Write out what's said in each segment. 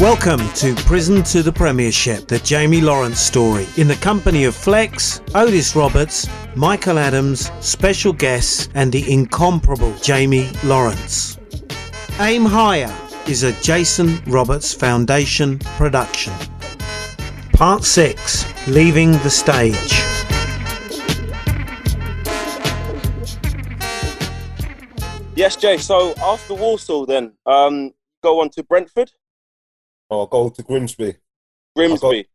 Welcome to Prison to the Premiership, the Jamie Lawrence story, in the company of Flex, Otis Roberts, Michael Adams, special guests, and the incomparable Jamie Lawrence. Aim Higher is a Jason Roberts Foundation production. Part 6 Leaving the Stage. Yes, Jay. So after Walsall, then um, go on to Brentford, I'll go to Grimsby. Grimsby.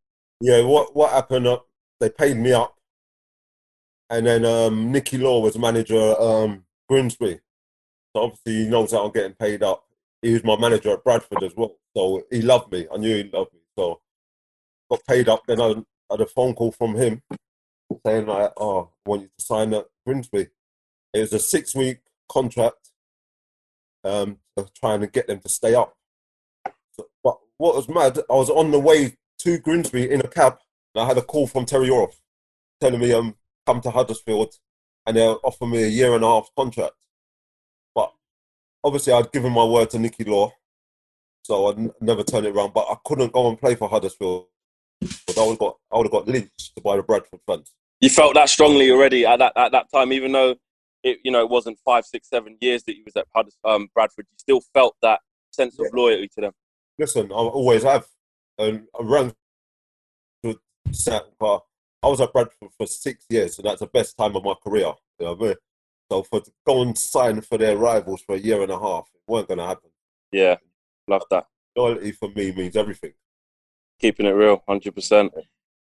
Yeah, what what happened? Uh, they paid me up, and then um, Nicky Law was manager at um, Grimsby. So obviously he knows that I'm getting paid up. He was my manager at Bradford as well, so he loved me. I knew he loved me, so got paid up. Then I had a phone call from him saying like, "Oh, I want you to sign at Grimsby." It was a six-week contract, um, trying to get them to stay up. What was mad, I was on the way to Grimsby in a cab, and I had a call from Terry Orff telling me, um, come to Huddersfield, and they'll offer me a year and a half contract. But obviously, I'd given my word to Nicky Law, so I'd n- never turn it around. But I couldn't go and play for Huddersfield. But I would have got, I would have got lynched by the Bradford fans. You felt that strongly already at that at that time, even though it you know it wasn't five, six, seven years that you was at Hudders- um, Bradford. You still felt that sense of loyalty to them. Listen, I always have. And I ran to set, but I was at Bradford for six years, and that's the best time of my career. You know what I mean? So for to go and sign for their rivals for a year and a half, it weren't going to happen. Yeah, love that. Loyalty for me means everything. Keeping it real, hundred percent.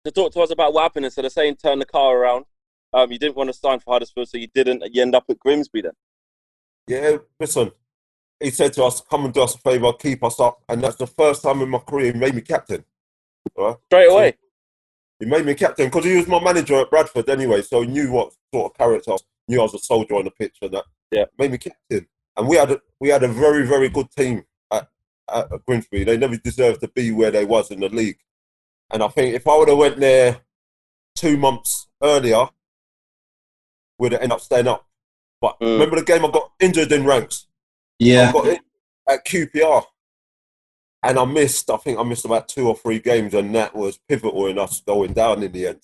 To talk to us about what happened instead of saying turn the car around. Um, you didn't want to sign for Huddersfield, so you didn't. You end up at Grimsby then. Yeah, listen, he said to us, come and do us a favour, keep us up. And that's the first time in my career he made me captain. Right? Straight away. He made me captain because he was my manager at Bradford anyway, so he knew what sort of character, I was, knew I was a soldier on the pitch and that. Yeah. Made me captain. And we had a, we had a very, very good team at, at Grimsby. They never deserved to be where they was in the league. And I think if I would have went there two months earlier, we'd have ended up staying up. But Mm. remember the game I got injured in ranks? I Yeah, got in at QPR. And I missed, I think I missed about two or three games, and that was pivotal in us going down in the end.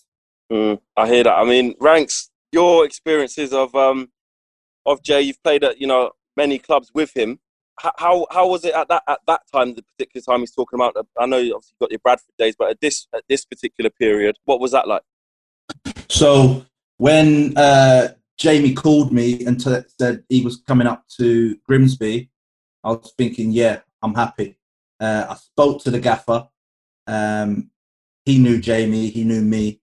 Mm, I hear that. I mean, ranks your experiences of um of Jay. You've played at you know many clubs with him. H- How how was it at that at that time? The particular time he's talking about. I know you obviously got your Bradford days, but at this at this particular period, what was that like? So when uh, Jamie called me and t- said he was coming up to Grimsby, I was thinking, yeah, I'm happy. Uh, I spoke to the gaffer. Um, he knew Jamie, he knew me,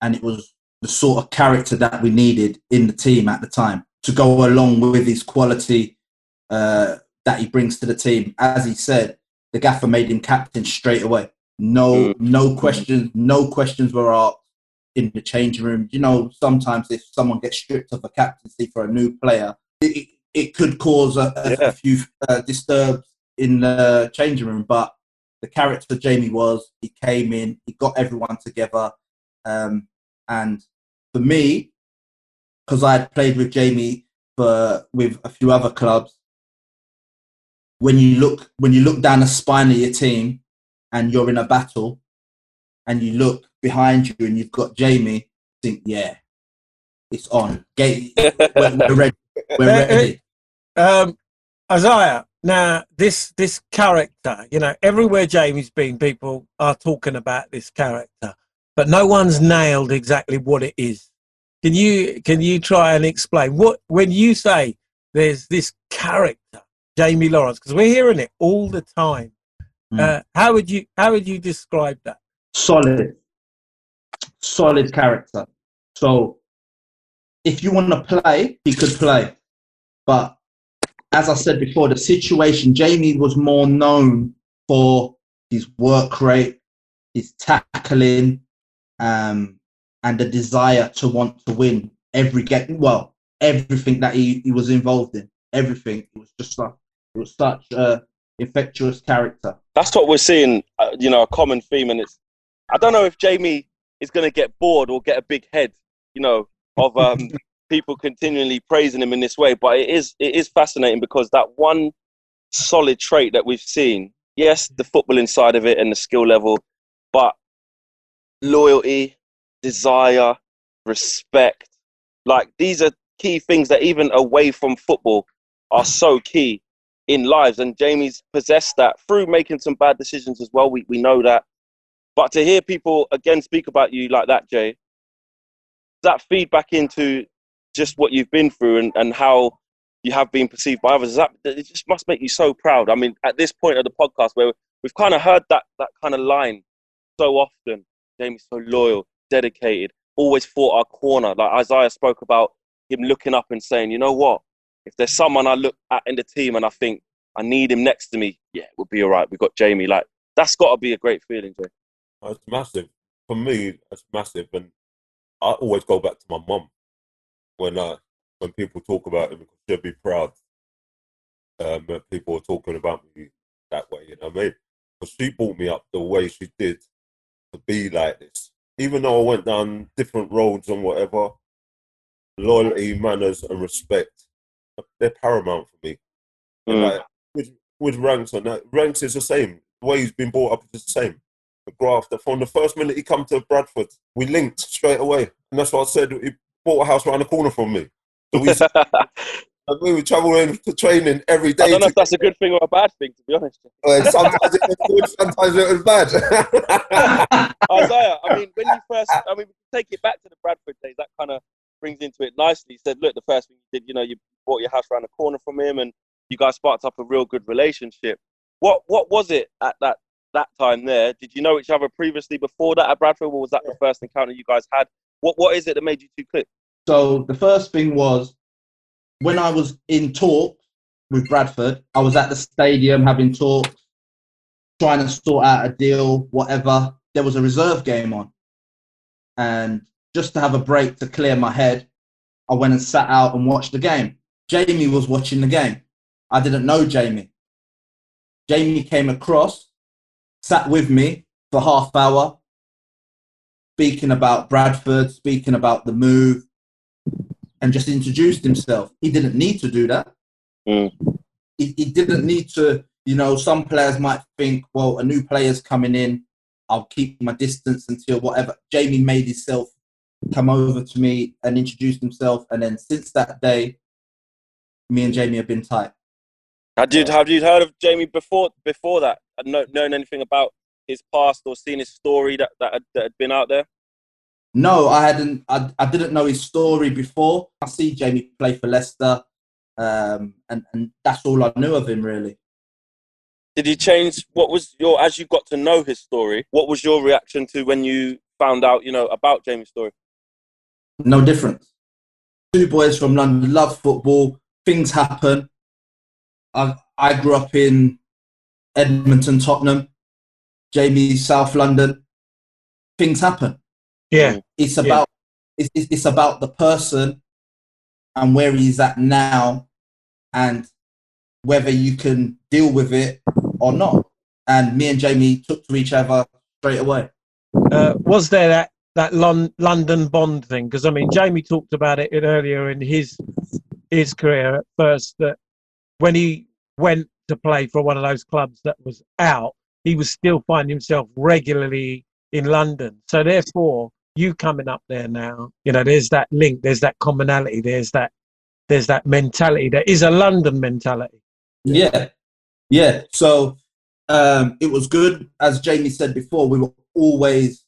and it was the sort of character that we needed in the team at the time to go along with his quality uh, that he brings to the team. As he said, the gaffer made him captain straight away. No, no questions. No questions were asked in the changing room. You know, sometimes if someone gets stripped of a captaincy for a new player, it, it could cause a, a, Yeah. few uh, disturbs in the changing room. But the character Jamie was, he came in, he got everyone together, um, and for me, because I had played with Jamie for with a few other clubs, when you look when you look down the spine of your team and you're in a battle, and you look behind you and you've got Jamie, think, yeah, it's on. Get, we're, we're ready. We're ready. Um, Isaiah, now this this character, you know, everywhere Jamie's been, people are talking about this character, but no one's nailed exactly what it is. Can you can you try and explain what when you say there's this character, Jamie Lawrence, because we're hearing it all the time. Mm. Uh, how would you how would you describe that? solid, solid character. So if you want to play, he could play. But as I said before, the situation, Jamie was more known for his work rate, his tackling, um, and the desire to want to win every game. Well, everything that he, he was involved in, everything. It was just like, it was such a infectious character. That's what we're seeing. Uh, you know, a common theme, and it's. I don't know if Jamie is going to get bored or get a big head. You know, of um, people continually praising him in this way, but it is it is fascinating because that one solid trait that we've seen. Yes, the football inside of it and the skill level, but loyalty, desire, respect. Like these are key things that even away from football are so key in lives. And Jamie's possessed that through making some bad decisions as well. We, we know that. But to hear people again speak about you like that, Jay, that feedback into just what you've been through and, and how you have been perceived by others, that it just must make you so proud. I mean, at this point of the podcast where we've kind of heard that that kind of line so often, Jamie's so loyal, dedicated, always fought our corner. Like Isaiah spoke about him looking up and saying, you know what? If there's someone I look at in the team and I think I need him next to me, yeah, we'll be all right. We've got Jamie. Like that's got to be a great feeling, Jay. It's massive for me. It's massive, and I always go back to my mum when I when people talk about him because she'll be proud um, that people are talking about me that way. You know what I mean? Because she brought me up the way she did to be like this. Even though I went down different roads and whatever, loyalty, manners, and respect they're paramount for me. Mm. Like, with, with ranks and that, ranks is the same. The way he's been brought up is the same. The graft that from the first minute he come to Bradford, we linked straight away, and that's what I said. He bought a house around the corner from me. So we, we were traveling to training every day. I don't know if that's a good thing or a bad thing, to be honest. Sometimes it was good, sometimes it was bad. Isaiah, I mean, when you first, I mean, take it back to the Bradford days. That kind of brings into it nicely. He said, "Look, the first thing you did, you know, you bought your house around the corner from him, and you guys sparked up a real good relationship. What what was it at that that time there? Did you know each other previously before that at Bradford, or was that the first encounter you guys had? What what is it that made you two click? So the first thing was when I was in talks with Bradford, I was at the stadium having talks, trying to sort out a deal, whatever. There was a reserve game on, and just to have a break to clear my head, I went and sat out and watched the game. Jamie was watching the game. I didn't know Jamie. Jamie came across, sat with me for half hour, speaking about Bradford, speaking about the move, and just introduced himself. He didn't need to do that. Mm. He, he didn't need to, you know, some players might think, well, a new player's coming in, I'll keep my distance until whatever. Jamie made himself come over to me and introduced himself. And then since that day, me and Jamie have been tight. Had you have you heard of Jamie before before that? Had no, known anything about his past or seen his story that that had, that had been out there? No, I hadn't. I, I didn't know his story before. I see Jamie play for Leicester, um, and and that's all I knew of him really. Did he change? What was your as you got to know his story? What was your reaction to when you found out, you know, about Jamie's story? no difference. Two boys from London love football. Things happen. I I grew up in Edmonton, Tottenham. Jamie, South London. Things happen. Yeah, it's about yeah. It's, it's about the person and where he's at now, and whether you can deal with it or not. And me and Jamie took to each other straight away. Uh, was there that that Lon- London Bond thing because I mean Jamie talked about it in, earlier in his his career at first that when he went to play for one of those clubs that was out, he was still finding himself regularly in London. So therefore, you coming up there now, you know, there's that link, there's that commonality, there's that there's that mentality. There is a London mentality. Yeah, yeah. So um, it was good, as Jamie said before. We were always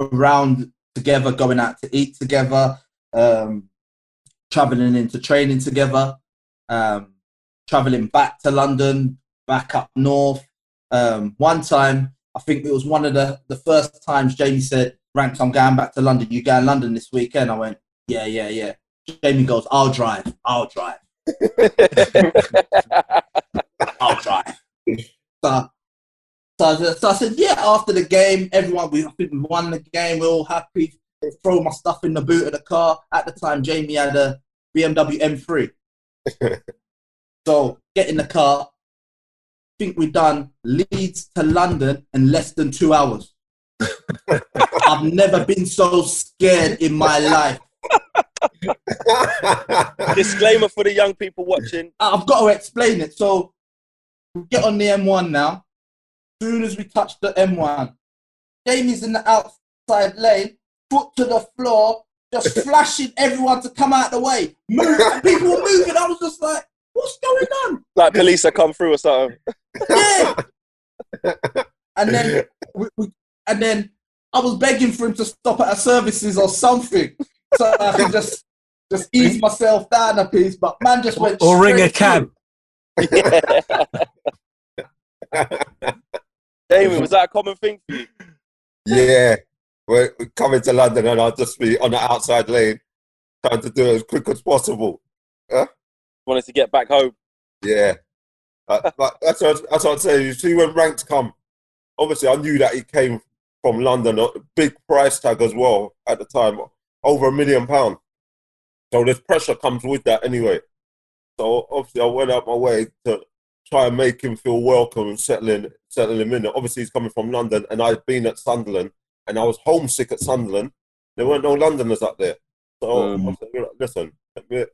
around together, going out to eat together, um, traveling into training together, um, traveling back to London, back up north. Um, one time, I think it was one of the, the first times Jamie said, Ranks, I'm going back to London. You going to London this weekend? I went, yeah, yeah, yeah. Jamie goes, I'll drive. I'll drive. I'll drive. So so I, so I said, yeah, after the game, everyone, we, I think we won the game, we're all happy. Throw my stuff in the boot of the car. At the time, Jamie had a BMW M3. so get in the car. I think we're done Leeds to London in less than two hours. I've never been so scared in my life. Disclaimer for the young people watching. I've got to explain it. So we get on the M1 now. Soon as we touch the M1, Jamie's in the outside lane, foot to the floor, just flashing everyone to come out the way. Move, people were moving. I was just like, what's going on? Like police have come through or something. Yeah. and then, we, we, and then I was begging for him to stop at our services or something, so I could just just ease myself down a piece. But man just went Or ring a straight cab. Jamie, was that a common thing for you? Yeah, we're we're coming to London, and I'll just be on the outside lane, trying to do it as quick as possible. Wanted to get back home. Yeah, Uh, but that's what, that's what I'd say. You see, when ranks come, obviously I knew that he came from London, a big price tag as well at the time, over a million pound. So this pressure comes with that anyway. So obviously I went out my way to try and make him feel welcome and settling settling him in. Obviously he's coming from London, and I'd been at Sunderland, and I was homesick at Sunderland. There weren't no Londoners up there, so Mm. I said, "Listen, let me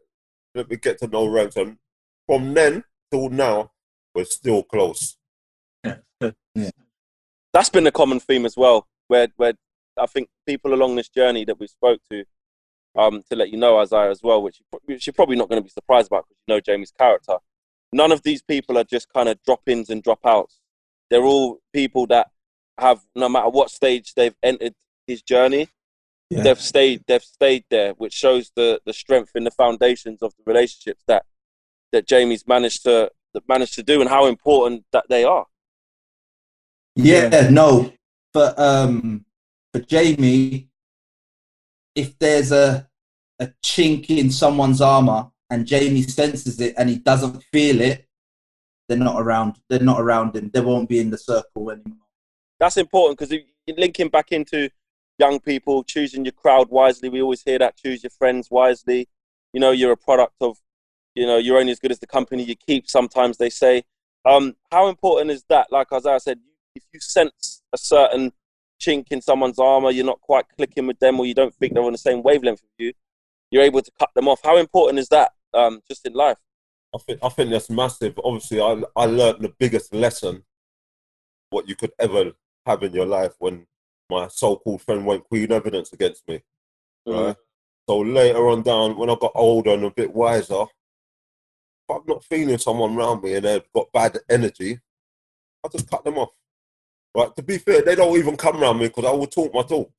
let me get to know ranks." And from then till now, we're still close. Yeah. That's been a common theme as well, where where I think people along this journey that we spoke to, um, to let you know, Isaiah, as well, which, you which you're probably not going to be surprised about because you know Jamie's character. None of these people are just kind of drop-ins and drop-outs. They're all people that have, no matter what stage they've entered his journey, Yeah. they've stayed. They've stayed there, which shows the the strength in the foundations of the relationships that that Jamie's managed to that managed to do, and how important that they are. Yeah, no. For um for Jamie, if there's a a chink in someone's armor and Jamie senses it and he doesn't feel it, they're not around. They're not around him. They won't be in the circle anymore. that's important because you're linking back into young people choosing your crowd wisely. We always hear that choose your friends wisely. You know, you're a product of, you know, you're only as good as the company you keep. Sometimes they say, um, how important is that? Like Isaiah said, if you sense a certain chink in someone's armor, you're not quite clicking with them, or you don't think they're on the same wavelength with you, you're able to cut them off. How important is that, um, just in life? I think I think that's massive. Obviously, I I learned the biggest lesson what you could ever have in your life when my so-called friend went queen evidence against me. Right. So later on down, when I got older and a bit wiser, if I'm not feeling someone around me and they've got bad energy, I just cut them off. Right. To be fair, they don't even come around me because I will talk my talk.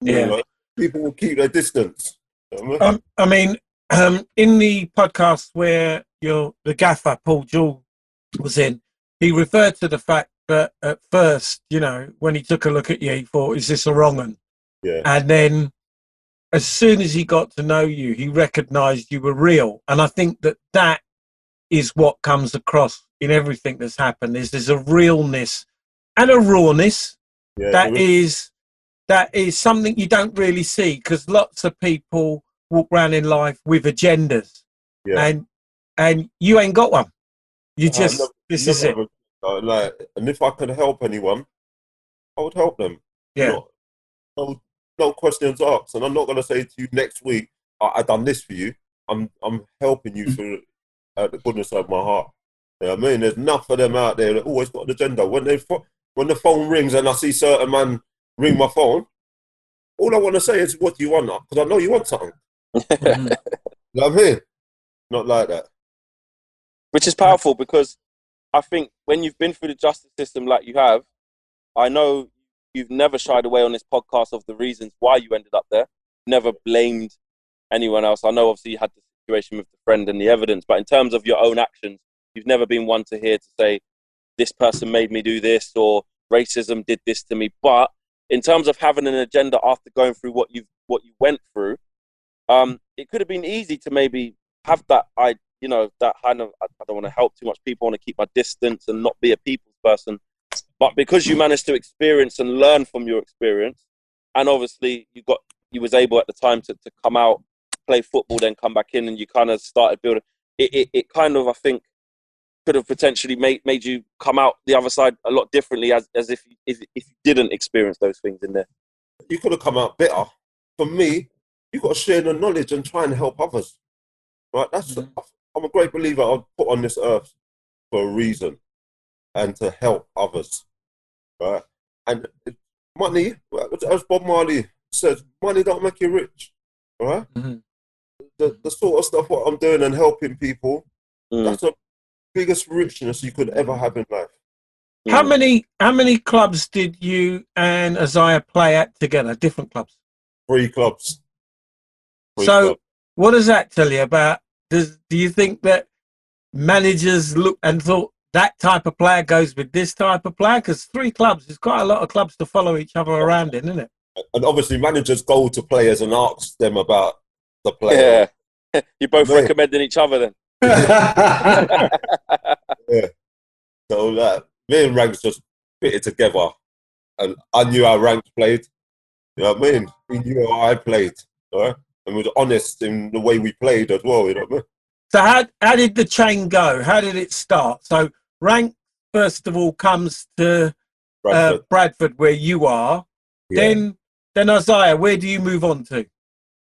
You Yeah. know, People will keep their distance. You know I mean? Um, I mean, um, in the podcast where your the gaffer Paul Jewell was in, he referred to the fact that at first, you know, when he took a look at you, he thought, "Is this a wrong one?" Yeah. And then, as soon as he got to know you, he recognised you were real. And I think that that is what comes across in everything that's happened. Is there's a realness and a rawness Yeah. that is- is that is something you don't really see because lots of people walk around in life with agendas yeah. and and you ain't got one you just no- this is it Never ever- uh, like, and if I could help anyone, I would help them. yeah No, no, no questions asked. And I'm not going to say to you next week, I, I done this for you. I'm I'm helping you through uh, the goodness of my heart. You know what I mean? There's enough of them out there that always got an agenda. When they pho- when the phone rings and I see certain man ring my phone, all I want to say is, "What do you want?" Because I know you want something. You know what I mean? Not like that. which is powerful because I think when you've been through the justice system like you have, I know you've never shied away on this podcast of the reasons why you ended up there. Never blamed anyone else. I know obviously you had the situation with the friend and the evidence, but in terms of your own actions, you've never been one to hear to say this person made me do this or racism did this to me. But in terms of having an agenda after going through what you what you went through, um, it could have been easy to maybe have that I you know that kind of I, I don't want to help too much people. I want to keep my distance and not be a people's person. But because you managed to experience and learn from your experience, and obviously you got you was able at the time to, to come out, play football, then come back in, and you kind of started building. It, it, it kind of I think could have potentially made made you come out the other side a lot differently as as if you, if, if you didn't experience those things in there. You could have come out better. For me, you got to share the knowledge and try and help others. Right? That's Mhm. I'm a great believer. I'm put on this earth for a reason. and to help others. Right? And money, as Bob Marley says, money don't make you rich. Right? Mhm. The, the sort of stuff what I'm doing and helping people, Mm. that's the biggest richness you could ever have in life. How Mm. many how many clubs did you and Isaiah play at together? Different clubs. Three clubs. Three So- clubs. What does that tell you about? Does do you think that managers look and thought that type of player goes with this type of player? Because three clubs there's quite a lot of clubs to follow each other around in, isn't it? and obviously managers go to players and ask them about the player. Yeah. You're both Mate. recommending each other then. yeah. So like, me and Ranks just fitted together, and I knew how Ranks played. You know what I mean? He knew how I played, right? And was honest in the way we played as well. You know what I mean? So how how did the chain go? How did it start? So rank first of all comes to uh, Bradford. Bradford where you are. yeah. Then then Isaiah, where do you move on to?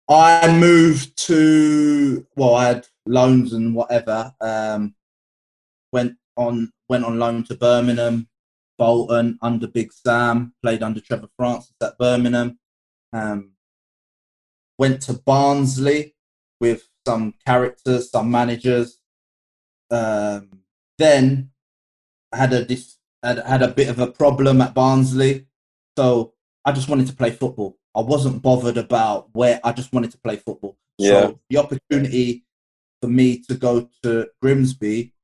I moved to well, I had loans and whatever. Um, went on went on loan to Birmingham, Bolton under Big Sam. Played under Trevor Francis at Birmingham. Um, went to Barnsley with some characters, some managers. Um, then had a dis- had, had a bit of a problem at Barnsley, so I just wanted to play football. I wasn't bothered about where. I just wanted to play football. Yeah. So the opportunity for me to go to Grimsby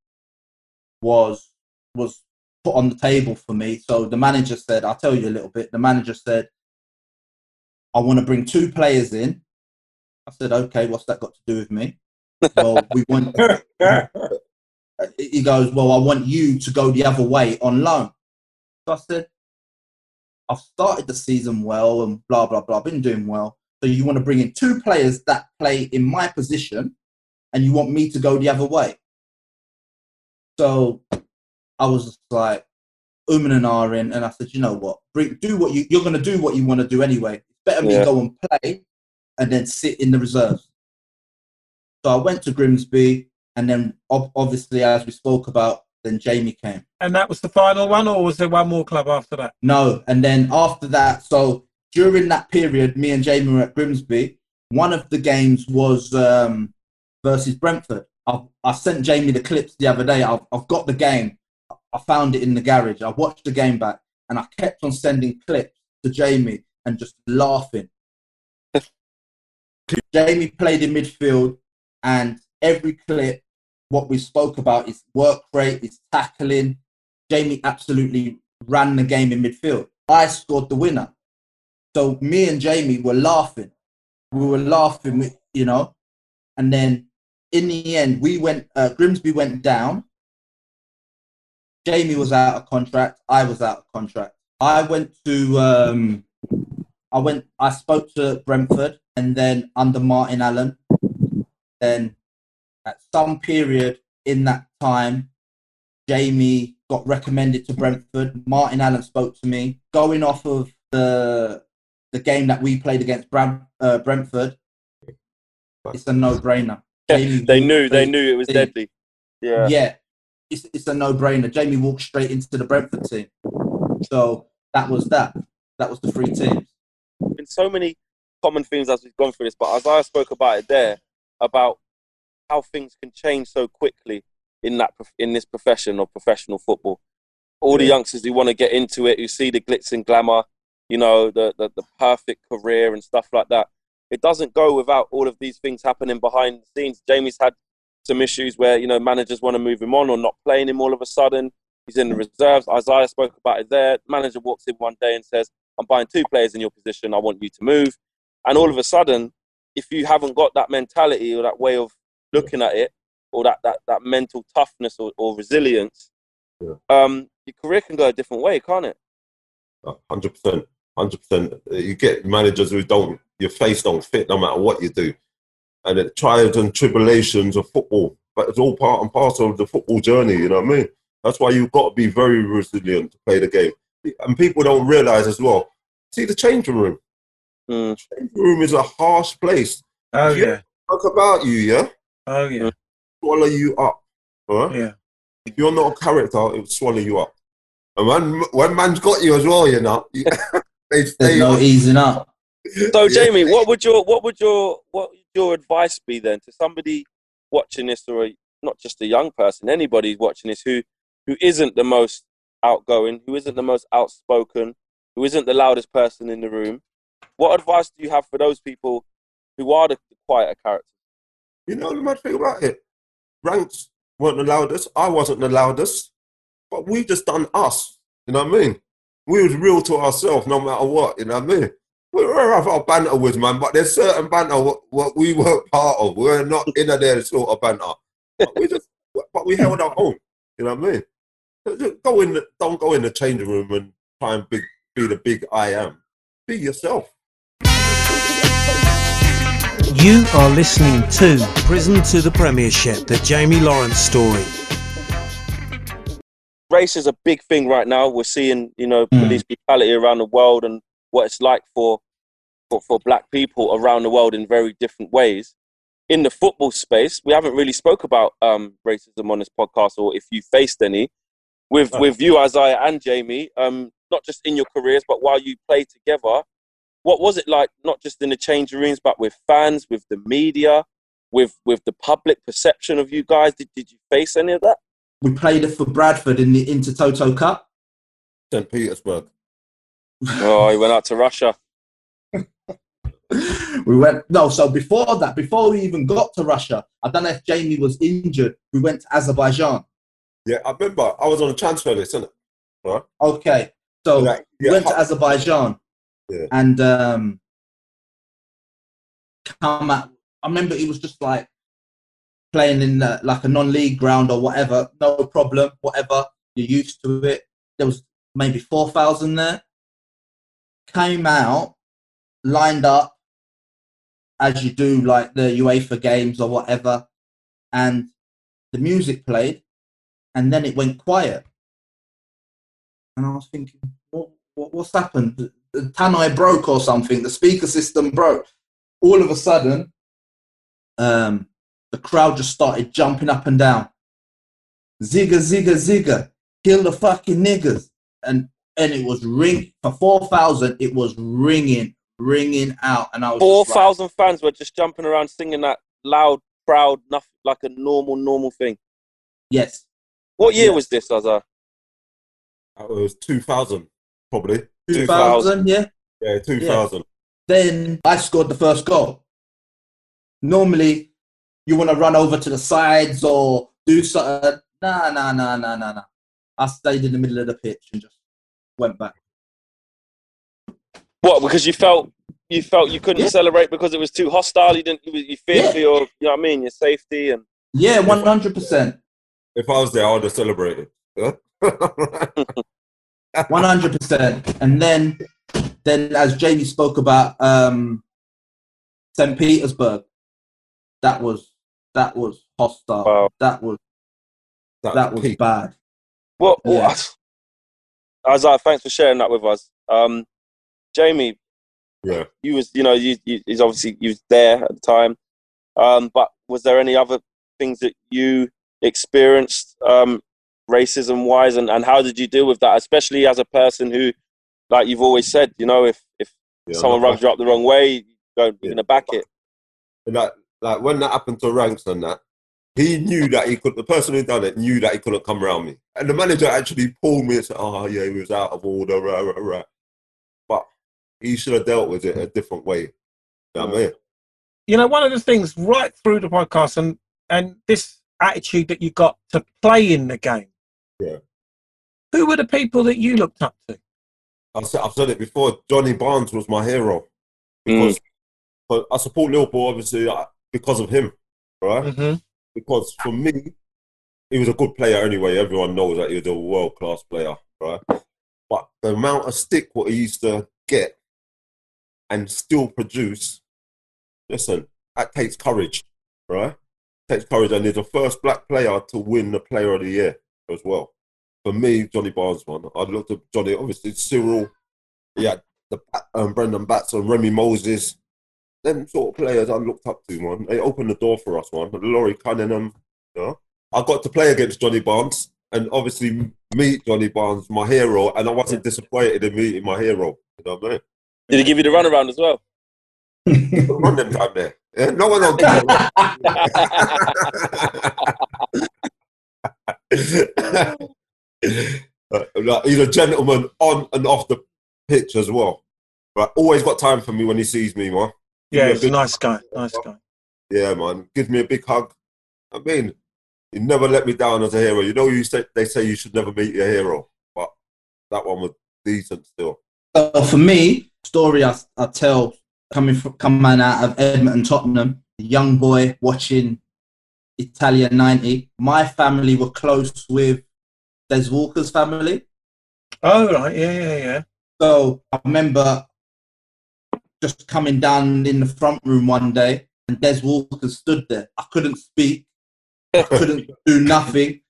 was was put on the table for me. So the manager said, "I'll tell you a little bit." The manager said, "I want to bring two players in." I said, "Okay, what's that got to do with me?" well, we want. He goes, "Well, I want you to go the other way on loan." So I said, "I've started the season well and blah blah blah. I've been doing well. So you want to bring in two players that play in my position, and you want me to go the other way?" So I was just like, "Um and are in," and I said, "You know what? Bring, do what you you're going to do what you want to do anyway. It's better me Yeah. go and play, and then sit in the reserves." So I went to Grimsby, and then obviously, as we spoke about, then Jamie came. And that was the final one, or was there one more club after that? No, and then after that, so during that period, me and Jamie were at Grimsby. One of the games was um, versus Brentford. I, I sent Jamie the clips the other day. I've, I've got the game. I found it in the garage. I watched the game back, and I kept on sending clips to Jamie and just laughing. Jamie played in midfield, and every clip, what we spoke about is work rate, is tackling. Jamie absolutely ran the game in midfield. I scored the winner. So me and Jamie were laughing. We were laughing, you know. And then in the end, we went. Uh, Grimsby went down. Jamie was out of contract. I was out of contract. I went to. Um, I went. I spoke to Brentford, and then under Martin Allen. Then, at some period in that time, Jamie got recommended to Brentford. Martin Allen spoke to me. Going off of the the game that we played against Bram, uh, Brentford, it's a no-brainer. Jamie they knew they knew it was deadly. Yeah. Yeah, it's it's a no-brainer. Jamie walked straight into the Brentford team. So that was that. That was the three teams. So many common themes as we've gone through this, but Isaiah spoke about it there about how things can change so quickly in that in this profession of professional football. All the youngsters who want to get into it, who see the glitz and glamour, you know, the, the the perfect career and stuff like that. It doesn't go without all of these things happening behind the scenes. Jamie's had some issues where you know managers want to move him on or not playing him all of a sudden. He's in the reserves. Isaiah spoke about it there. Manager walks in one day and says, I'm buying two players in your position. I want you to move. And all of a sudden, if you haven't got that mentality or that way of looking at it, or that, that, that mental toughness or, or resilience, Yeah. um, your career can go a different way, can't it? Hundred percent, hundred percent. You get managers who don't, your face don't fit no matter what you do, and it trials and tribulations of football. But it's all part and parcel of the football journey. You know what I mean? That's why you've got to be very resilient to play the game. And people don't realize as well. See the changing room. Mm. Changing room is a harsh place. Oh Yeah. yeah. Talk about you, yeah. Oh yeah. Swallow you up. All right? Yeah. if you're not a character, it will swallow you up. And when when man's got you as well, you know, they There's no easing up. So, Yeah. Jamie, what would your what would your what would your advice be then to somebody watching this, or a, not just a young person, anybody watching this who who isn't the most outgoing, who isn't the most outspoken, who isn't the loudest person in the room? What advice do you have for those people who are the quieter characters? You know the mad thing about it, ranks weren't the loudest. I wasn't the loudest, but we just done us. You know what I mean? We was real to ourselves, no matter what. You know what I mean? We were have our banter with man, but there's certain banter what, we weren't part of. We're not in a there sort of banter. But we just, but we held our own. You know what I mean? So just Go in, the, don't go in the changing room and try and big, be the big I am. Be yourself. You are listening to Prison to the Premiership, the Jamie Lawrence story. Race is a big thing right now. We're seeing, you know, Mm. police brutality around the world and what it's like for, for for black people around the world in very different ways. In the football space, we haven't really spoke about um, racism on this podcast, or if you faced any. With No. with you, Isaiah and Jamie, um, not just in your careers, but while you played together, what was it like? Not just in the changing rooms, but with fans, with the media, with with the public perception of you guys. Did did you face any of that? We played for Bradford in the Intertoto Cup. St. Petersburg. Oh, he went out to Russia. we went no. So before that, before we even got to Russia, I don't know if Jamie was injured. We went to Azerbaijan. Yeah, I remember I was on a transfer list, isn't it? Okay, so Like, yeah, went to Azerbaijan, Yeah. and um, come out. I remember it was just like playing in uh, like a non-league ground or whatever. No problem, whatever. You're used to it. There was maybe four thousand there. Came out, lined up as you do, like the UEFA games or whatever, and the music played, and then it went quiet. And I was thinking, what, what what's happened? The, the tannoy broke or something. The speaker system broke. All of a sudden, um, the crowd just started jumping up and down. Zigga, zigga, zigga. Kill the fucking niggers. And and it was ring for four thousand. It was ringing, ringing out, and I was Four just like, fans were just jumping around singing that loud, proud, nothing like a normal, normal thing. yes, What year Yeah. was this, Azar? It was 2000, probably. two thousand, yeah. Yeah, 2000. then I scored the first goal. Normally, you want to run over to the sides or do something. Uh, nah, nah, nah, nah, nah, nah. I stayed in the middle of the pitch and just went back. What? Because you felt you felt you couldn't Yeah. celebrate because it was too hostile. You didn't. You, you feared Yeah. for your, you know what I mean, your safety and. Yeah, one hundred percent, If I was there, I would have celebrated. Yeah? one hundred percent. And then, then as Jamie spoke about um, St. Petersburg, that was that was hostile. Wow. That was that was peak. bad. What? Yeah. what Azar, thanks for sharing that with us. Um, Jamie, Yeah. you was, you know, you, you is obviously you was there at the time. Um, but was there any other things that you experienced um, racism wise, and, and how did you deal with that? Especially as a person who, like you've always said, you know, if if Yeah, someone rubs you up the wrong way, you go, you're Yeah. gonna back it. And like, like when that happened to Ranks and that, he knew that he could. The person who done it knew that he couldn't come around me. And the manager actually pulled me and said, "Oh yeah, he was out of order." Rah, rah, rah. But he should have dealt with it a different way. You know what I mean? you know, one of the things right through the podcast and and this attitude that you got to play in the game. Yeah. Who were the people that you looked up to? I've said, I've said it before. Johnny Barnes was my hero because but I support Liverpool obviously uh, because of him, right? Mm-hmm. because for me, he was a good player anyway. Everyone knows that he was a world class player, right? But the amount of stick what he used to get and still produce, listen, that takes courage, right? Takes courage, and he's the first black player to win the Player of the Year as well. For me, Johnny Barnes won. I looked at Johnny, obviously Cyril, yeah, the um, Brendan Batson, Remi Moses, them sort of players I looked up to, man. They opened the door for us, man. Laurie Cunningham, you know. I got to play against Johnny Barnes. and obviously meet Johnny Barnes, my hero, and I wasn't disappointed in meeting my hero. You know what I mean? Did he give you the runaround as well? Run them down there. Yeah? No one will give Uh, like, he's a gentleman on and off the pitch as well. Right, always got time for me when he sees me, man. Yeah, Yeah, he's a nice guy. Nice guy. Yeah, man. Gives me a big hug. I mean, he never let me down as a hero. You know, you say they say you should never meet your hero, but that one was decent still. So for me, story I, I tell coming from coming out of Edmonton, Tottenham, a young boy watching Italia '90. My family were close with Des Walker's family, Oh right, yeah, yeah, yeah. so I remember just coming down in the front room one day, and Des Walker stood there. I couldn't speak, I couldn't do nothing.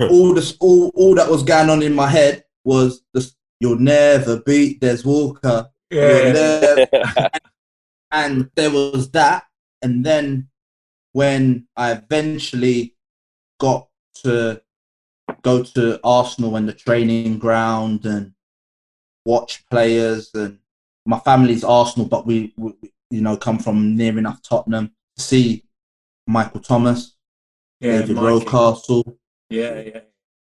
All this, all, all that was going on in my head was this: "You'll never beat Des Walker." Yeah, You'll never and there was that and then when i eventually got to go to arsenal and the training ground and watch players and my family's arsenal but we, we you know come from near enough tottenham to see michael thomas yeah, david Mikey. rocastle Yeah,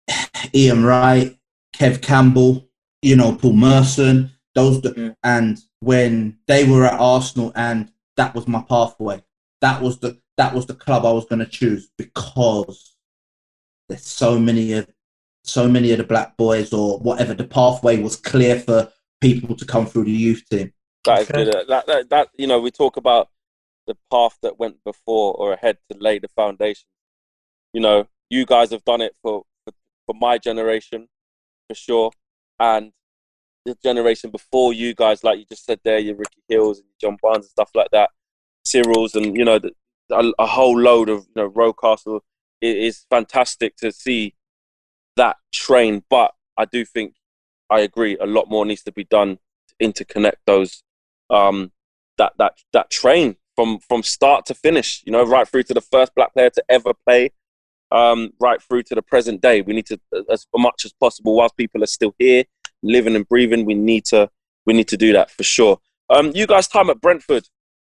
yeah. Ian Wright, Kev Campbell, you know, Paul Merson, those, Yeah. and when they were at Arsenal, and that was my pathway. That was the that was the club I was going to choose because there's so many of so many of the black boys or whatever. The pathway was clear for people to come through the youth team. That is good. That, that, that, you know, we talk about the path that went before or ahead to lay the foundation. You know, you guys have done it for, for, for my generation, for sure. And the generation before you guys, like you just said there, your Ricky Hills and John Barnes and stuff like that, Cyril's and, you know, the, a, a whole load of, you know, Rocastle. It is fantastic to see that train. But I do think, I agree, a lot more needs to be done to interconnect those um, that that that train from from start to finish. You know, right through to the first black player to ever play, um, right through to the present day. We need to, as much as possible, whilst people are still here, living and breathing, we need to we need to do that for sure. Um, you guys' time at Brentford.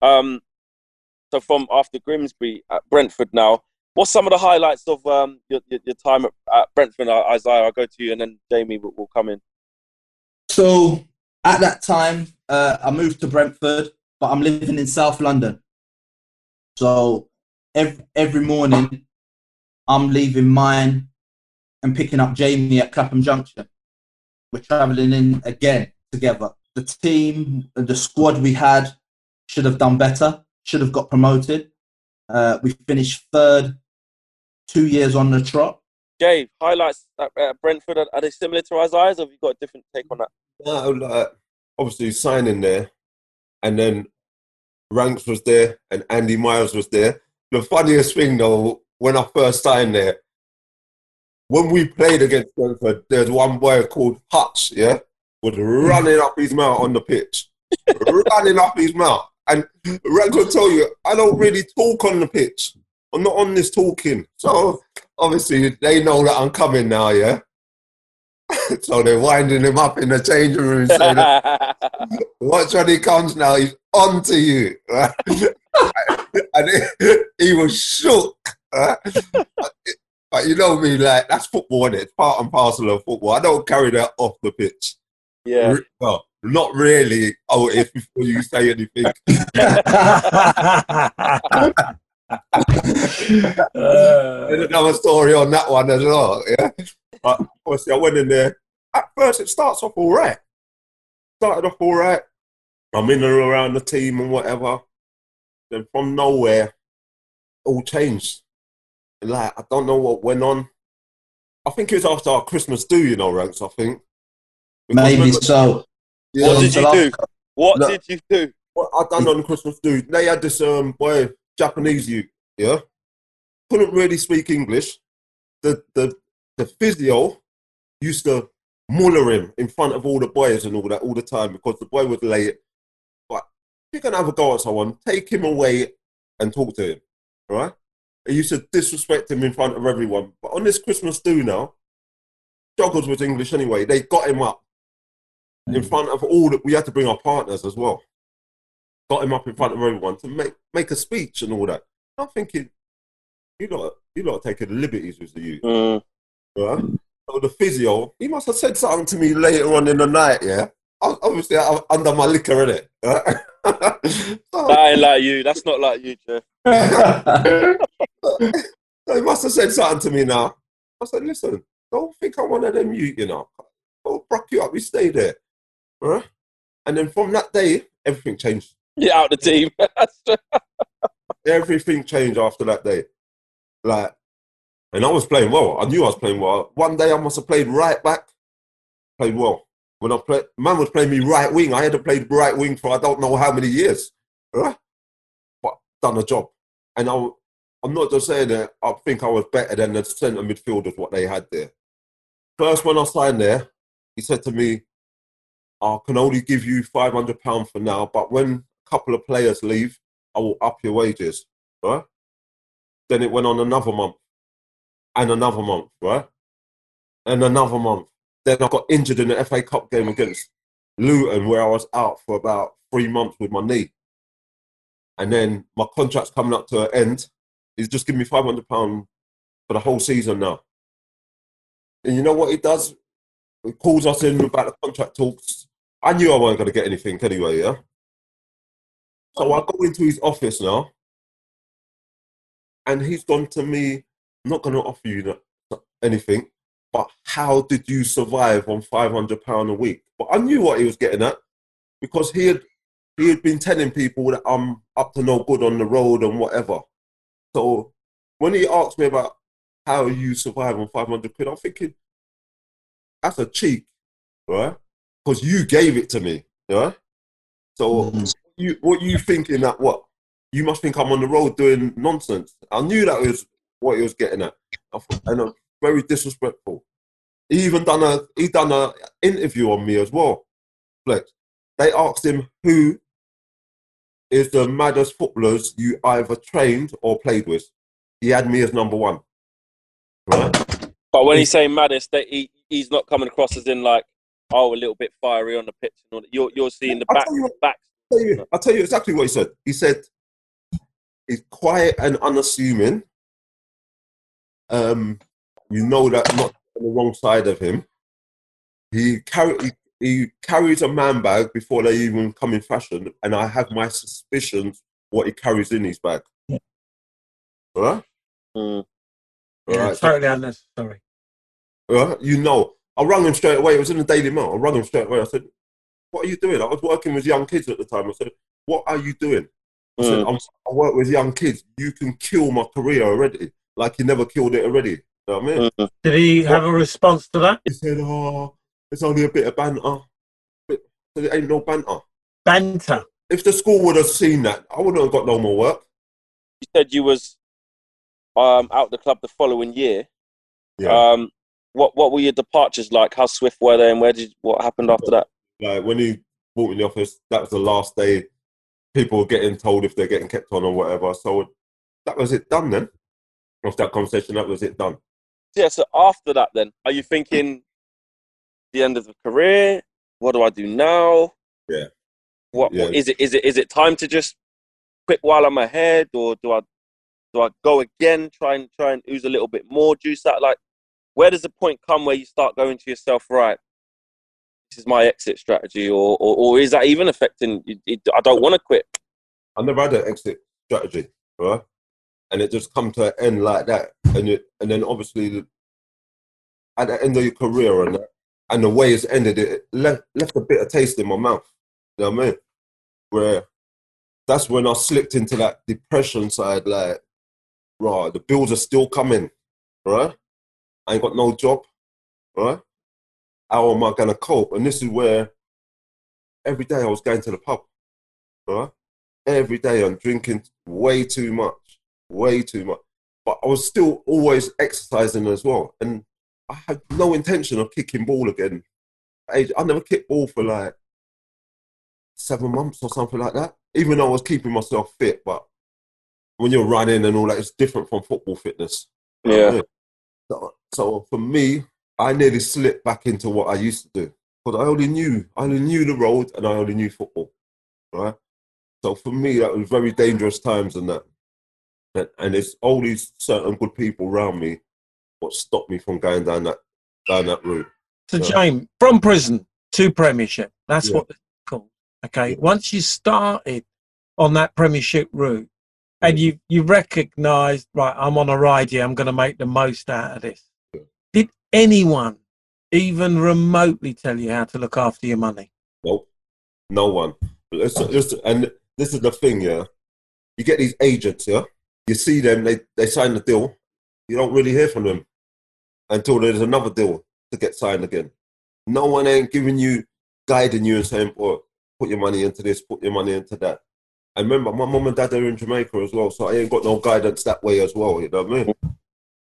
Um, so from after Grimsby at Brentford now, what's some of the highlights of um, your, your, your time at, at Brentford? Uh, Isaiah, I'll go to you, and then Jamie will, will come in. So at that time, uh, I moved to Brentford, but I'm living in South London. So every, every morning, I'm leaving mine and picking up Jamie at Clapham Junction. We're travelling in again together. The team, the squad we had should have done better, should have got promoted. Uh, we finished third two years on the trot. Jay, highlights at, at Brentford, are, are they similar to Isaiah's, or have you got a different take on that? No, like, obviously signing there, and then Ranks was there, and Andy Miles was there. The funniest thing though, when I first signed there, when we played against Brentford, there's one boy called Hutch, yeah, was running up his mouth on the pitch, running up his mouth, and Ranks will tell you, I don't really talk on the pitch. I'm not on this talking, so obviously they know that I'm coming now, yeah. so they're winding him up in the changing room, saying, Watch when he comes now, he's on to you. right? and he was shook. But you know me, like, that's football, is It's part and parcel of football. I don't carry that off the pitch. yeah. Well, not really. Oh, if before you say anything. There's another story on that one as well. Yeah. But obviously, I went in there. At first, it starts off all right. Started off all right. I'm in and around the team and whatever. Then from nowhere, all changed. Like I don't know what went on. I think it was after our Christmas do, you know, ranks. I think. Because Maybe remember- so. Yeah, What did you do? What No. did you do? what I done on Christmas do, they had this um boy Japanese youth, yeah, couldn't really speak English. The the the physio used to muller him in front of all the boys and all that all the time because the boy was late. But if you're gonna have a go at someone, take him away and talk to him. All right? He used to disrespect him in front of everyone. But on this Christmas do now, struggles with English anyway. They got him up in front of all that we had to bring our partners as well. Got him up in front of everyone to make make a speech and all that. I'm thinking, you lot, you lot are taking liberties with the youth. Mm. Right? So the physio, he must have said something to me later on in the night, yeah? Obviously, I'm under my liquor, innit? Right? so, That ain't like you. That's not like you, Jeff. he must have said something to me now. I said, listen, don't think I'm one of them you, you know. I'll brock you up, we stay there. And then from that day, everything changed. Get out the team. Everything changed after that day. Like, and I was playing well. I knew I was playing well. One day I must have played right back. Played well. When I played, man was playing me right wing. I had to play right wing for I don't know how many years. But done a job. And I, I'm not just saying that I think I was better than the centre midfielders what they had there. First when I signed there, he said to me, I can only give you five hundred pounds for now, but when a couple of players leave, I will up your wages. Right? Then it went on another month. And another month, right? And another month. Then I got injured in the FA Cup game against Luton where I was out for about three months with my knee. And then my contract's coming up to an end. He's just giving me five hundred pounds for the whole season now. And you know what he does? He calls us in about the contract talks. I knew I wasn't going to get anything anyway, yeah. So I go into his office now, and he's gone to me. I'm not going to offer you anything, but how did you survive on five hundred pound a week? But I knew what he was getting at because he had he had been telling people that I'm up to no good on the road and whatever. So when he asked me about how you survive on 500 quid, I'm thinking, that's a cheek, right? Because you gave it to me, right? So Mhm. you, what you thinking that what? You must think I'm on the road doing nonsense. I knew that was what he was getting at, I thought- and uh, very disrespectful. He even done a he done a interview on me as well. Flex. They asked him who is the maddest footballers you either trained or played with. He had me as number one. Right? But when he's saying maddest, that he, he's not coming across as in like, oh, a little bit fiery on the pitch. And all that. You're you're seeing the I'll back tell you- back. I'll tell you, I'll tell you exactly what he said. He said he's quiet and unassuming. Um, you know that not on the wrong side of him. He carry he, he carries a man bag before they even come in fashion, and I have my suspicions what he carries in his bag. Yeah. All right, Mm. all Yeah, right. totally unnecessary. Uh, you know, I rang him straight away. It was in the Daily Mail. I rang him straight away. I said, "What are you doing?" I was working with young kids at the time. I said, "What are you doing?" I said, Mm. I'm, "I work with young kids. You can kill my career already, like you never killed it already." You know what I mean? Mm. Did he have a response to that? He said, "Oh, it's only a bit of banter." But it ain't no banter. Banter. If the school would have seen that, I wouldn't have got no more work. You said you was um out the club the following year. Yeah. Um, what what were your departures like? How swift were they, and where did what happened after that? Like when he walked in the office, that was the last day. People were getting told if they're getting kept on or whatever. So that was it done then. After that conversation, that was it done. Yeah. So after that, then are you thinking the end of the career? What do I do now? Yeah. What, Yeah. what is it? Is it is it time to just quit while I'm ahead, or do I do I go again? Try and try and ooze a little bit more juice out. Like, where does the point come where you start going to yourself, right? This is my exit strategy, or or, or is that even affecting? I don't want to quit. I never had an exit strategy, right? And it just come to an end like that, and it, and then obviously the, at the end of your career and that, and the way it's ended, it left left a bitter taste in my mouth. You know what I mean? Where that's when I slipped into that depression side, like, right, the bills are still coming, right? I ain't got no job, right? How am I gonna cope? And this is where every day I was going to the pub, right? every day I'm drinking way too much, way too much. But I was still always exercising as well. And I had no intention of kicking ball again. I, I never kicked ball for like seven months or something like that, even though I was keeping myself fit. But when you're running and all that, it's different from football fitness. I Yeah. mean? So, so for me, I nearly slipped back into what I used to do because I only knew, I only knew the road and I only knew football, right? So for me, that was very dangerous times and that. And, and it's these certain good people around me what stopped me from going down that down that route. So, Yeah. James, from prison to Premiership, that's Yeah. what it's called. Okay. Yeah. Once you started on that Premiership route and you, you recognised, right, I'm on a ride here, I'm going to make the most out of this. Yeah. Did anyone even remotely tell you how to look after your money? Nope, no one. Listen, listen, and this is the thing, yeah. You get these agents, yeah. You see them, they they sign the deal. You don't really hear from them until there's another deal to get signed again. No one ain't giving you, guiding you and saying, "Oh, put your money into this, put your money into that." I remember my mum and dad are in Jamaica as well, so I ain't got no guidance that way as well. You know what I mean?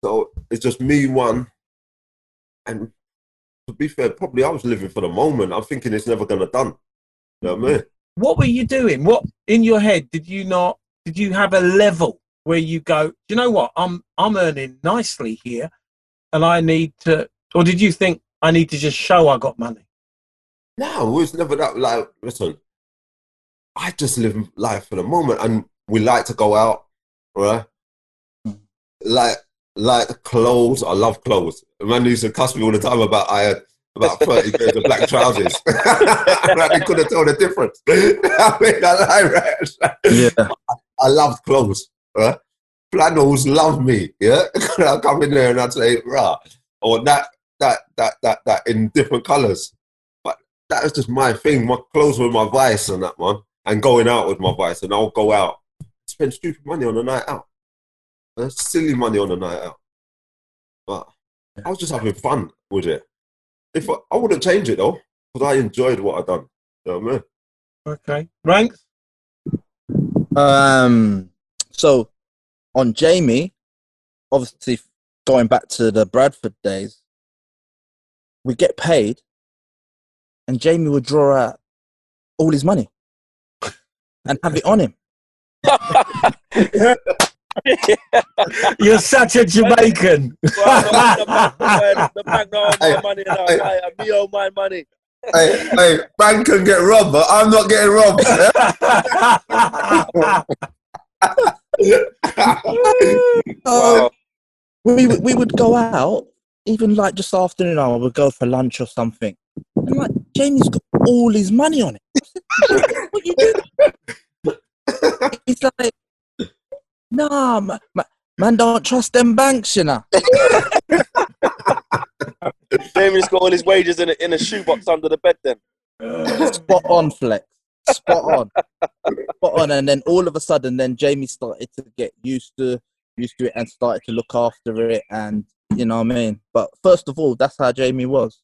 So it's just me one, and to be fair, probably I was living for the moment. I'm thinking it's never gonna done. You know what I mean? What were you doing? What in your head did you not? Did you have a level where you go? You know what? I'm I'm earning nicely here, and I need to. Or did you think I need to just show I got money? No, it was never that. Like, listen, I just live life for the moment, and we like to go out, right? Like, like clothes. I love clothes. A man used to cuss me all the time about I had about thirty pairs of black trousers. like, they couldn't tell the difference. I mean, I lie, right? Yeah. I loved clothes. Right? Flannels love me. Yeah, I come in there and I'd say, "Rah," or that, that, that, that, that in different colors. But that was just my thing. My clothes were my vice and that one, and going out with my vice. And I'll go out, spend stupid money on a night out, Uh, silly money on a night out. But I was just having fun with it. If I, I wouldn't change it though, because I enjoyed what I done. You know what I mean? Okay, ranks. Um, so on Jamie, obviously going back to the Bradford days, we get paid, and Jamie would draw out all his money and have it on him. You're such a Jamaican. the bank don't my money now. Hey. I, me own my money. hey, hey, bank can get robbed, but I'm not getting robbed. Wow. Um, we would- we would go out, even like just afternoon hour, we'd go for lunch or something. And like Jamie's got all his money on it. What you doing? He's like, nah, ma- ma- man, don't trust them banks, you know. Jamie's got all his wages in a, in a shoebox under the bed then. Spot on, flex. Spot on. Spot on. And then all of a sudden, then Jamie started to get used to used to it and started to look after it, and you know what I mean. But first of all, that's how Jamie was.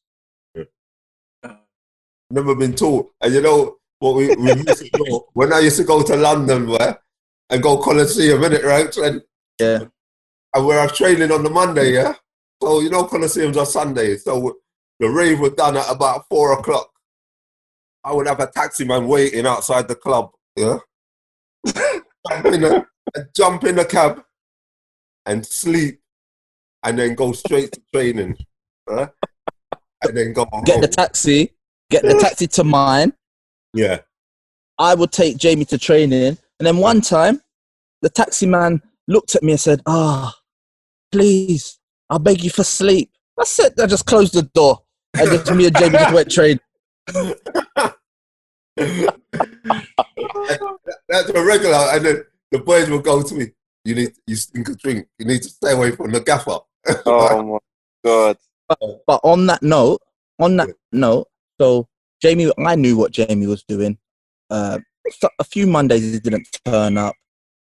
Never been taught. And you know what we, we used to do? When I used to go to London, where and go Colosseum, innit, right? And, Yeah. and we're training on the Monday, yeah? So, you know, Colosseums are Sunday. So the rave was done at about four o'clock. I would have a taxi man waiting outside the club, yeah? jump, in the, jump in the cab and sleep and then go straight to training? And then go Get home. the taxi. Get the taxi to mine. yeah. I would take Jamie to training. And then one time, the taxi man looked at me and said, Ah, please, I beg you for sleep. I said, I just closed the door. And just me and Jamie just went train. That's a regular, and then the boys will go to me. You need, you stink a drink. You need to stay away from the gaffer. Oh my god. But on that note, on that note, so Jamie, I knew what Jamie was doing. Uh, so- a few Mondays he didn't turn up.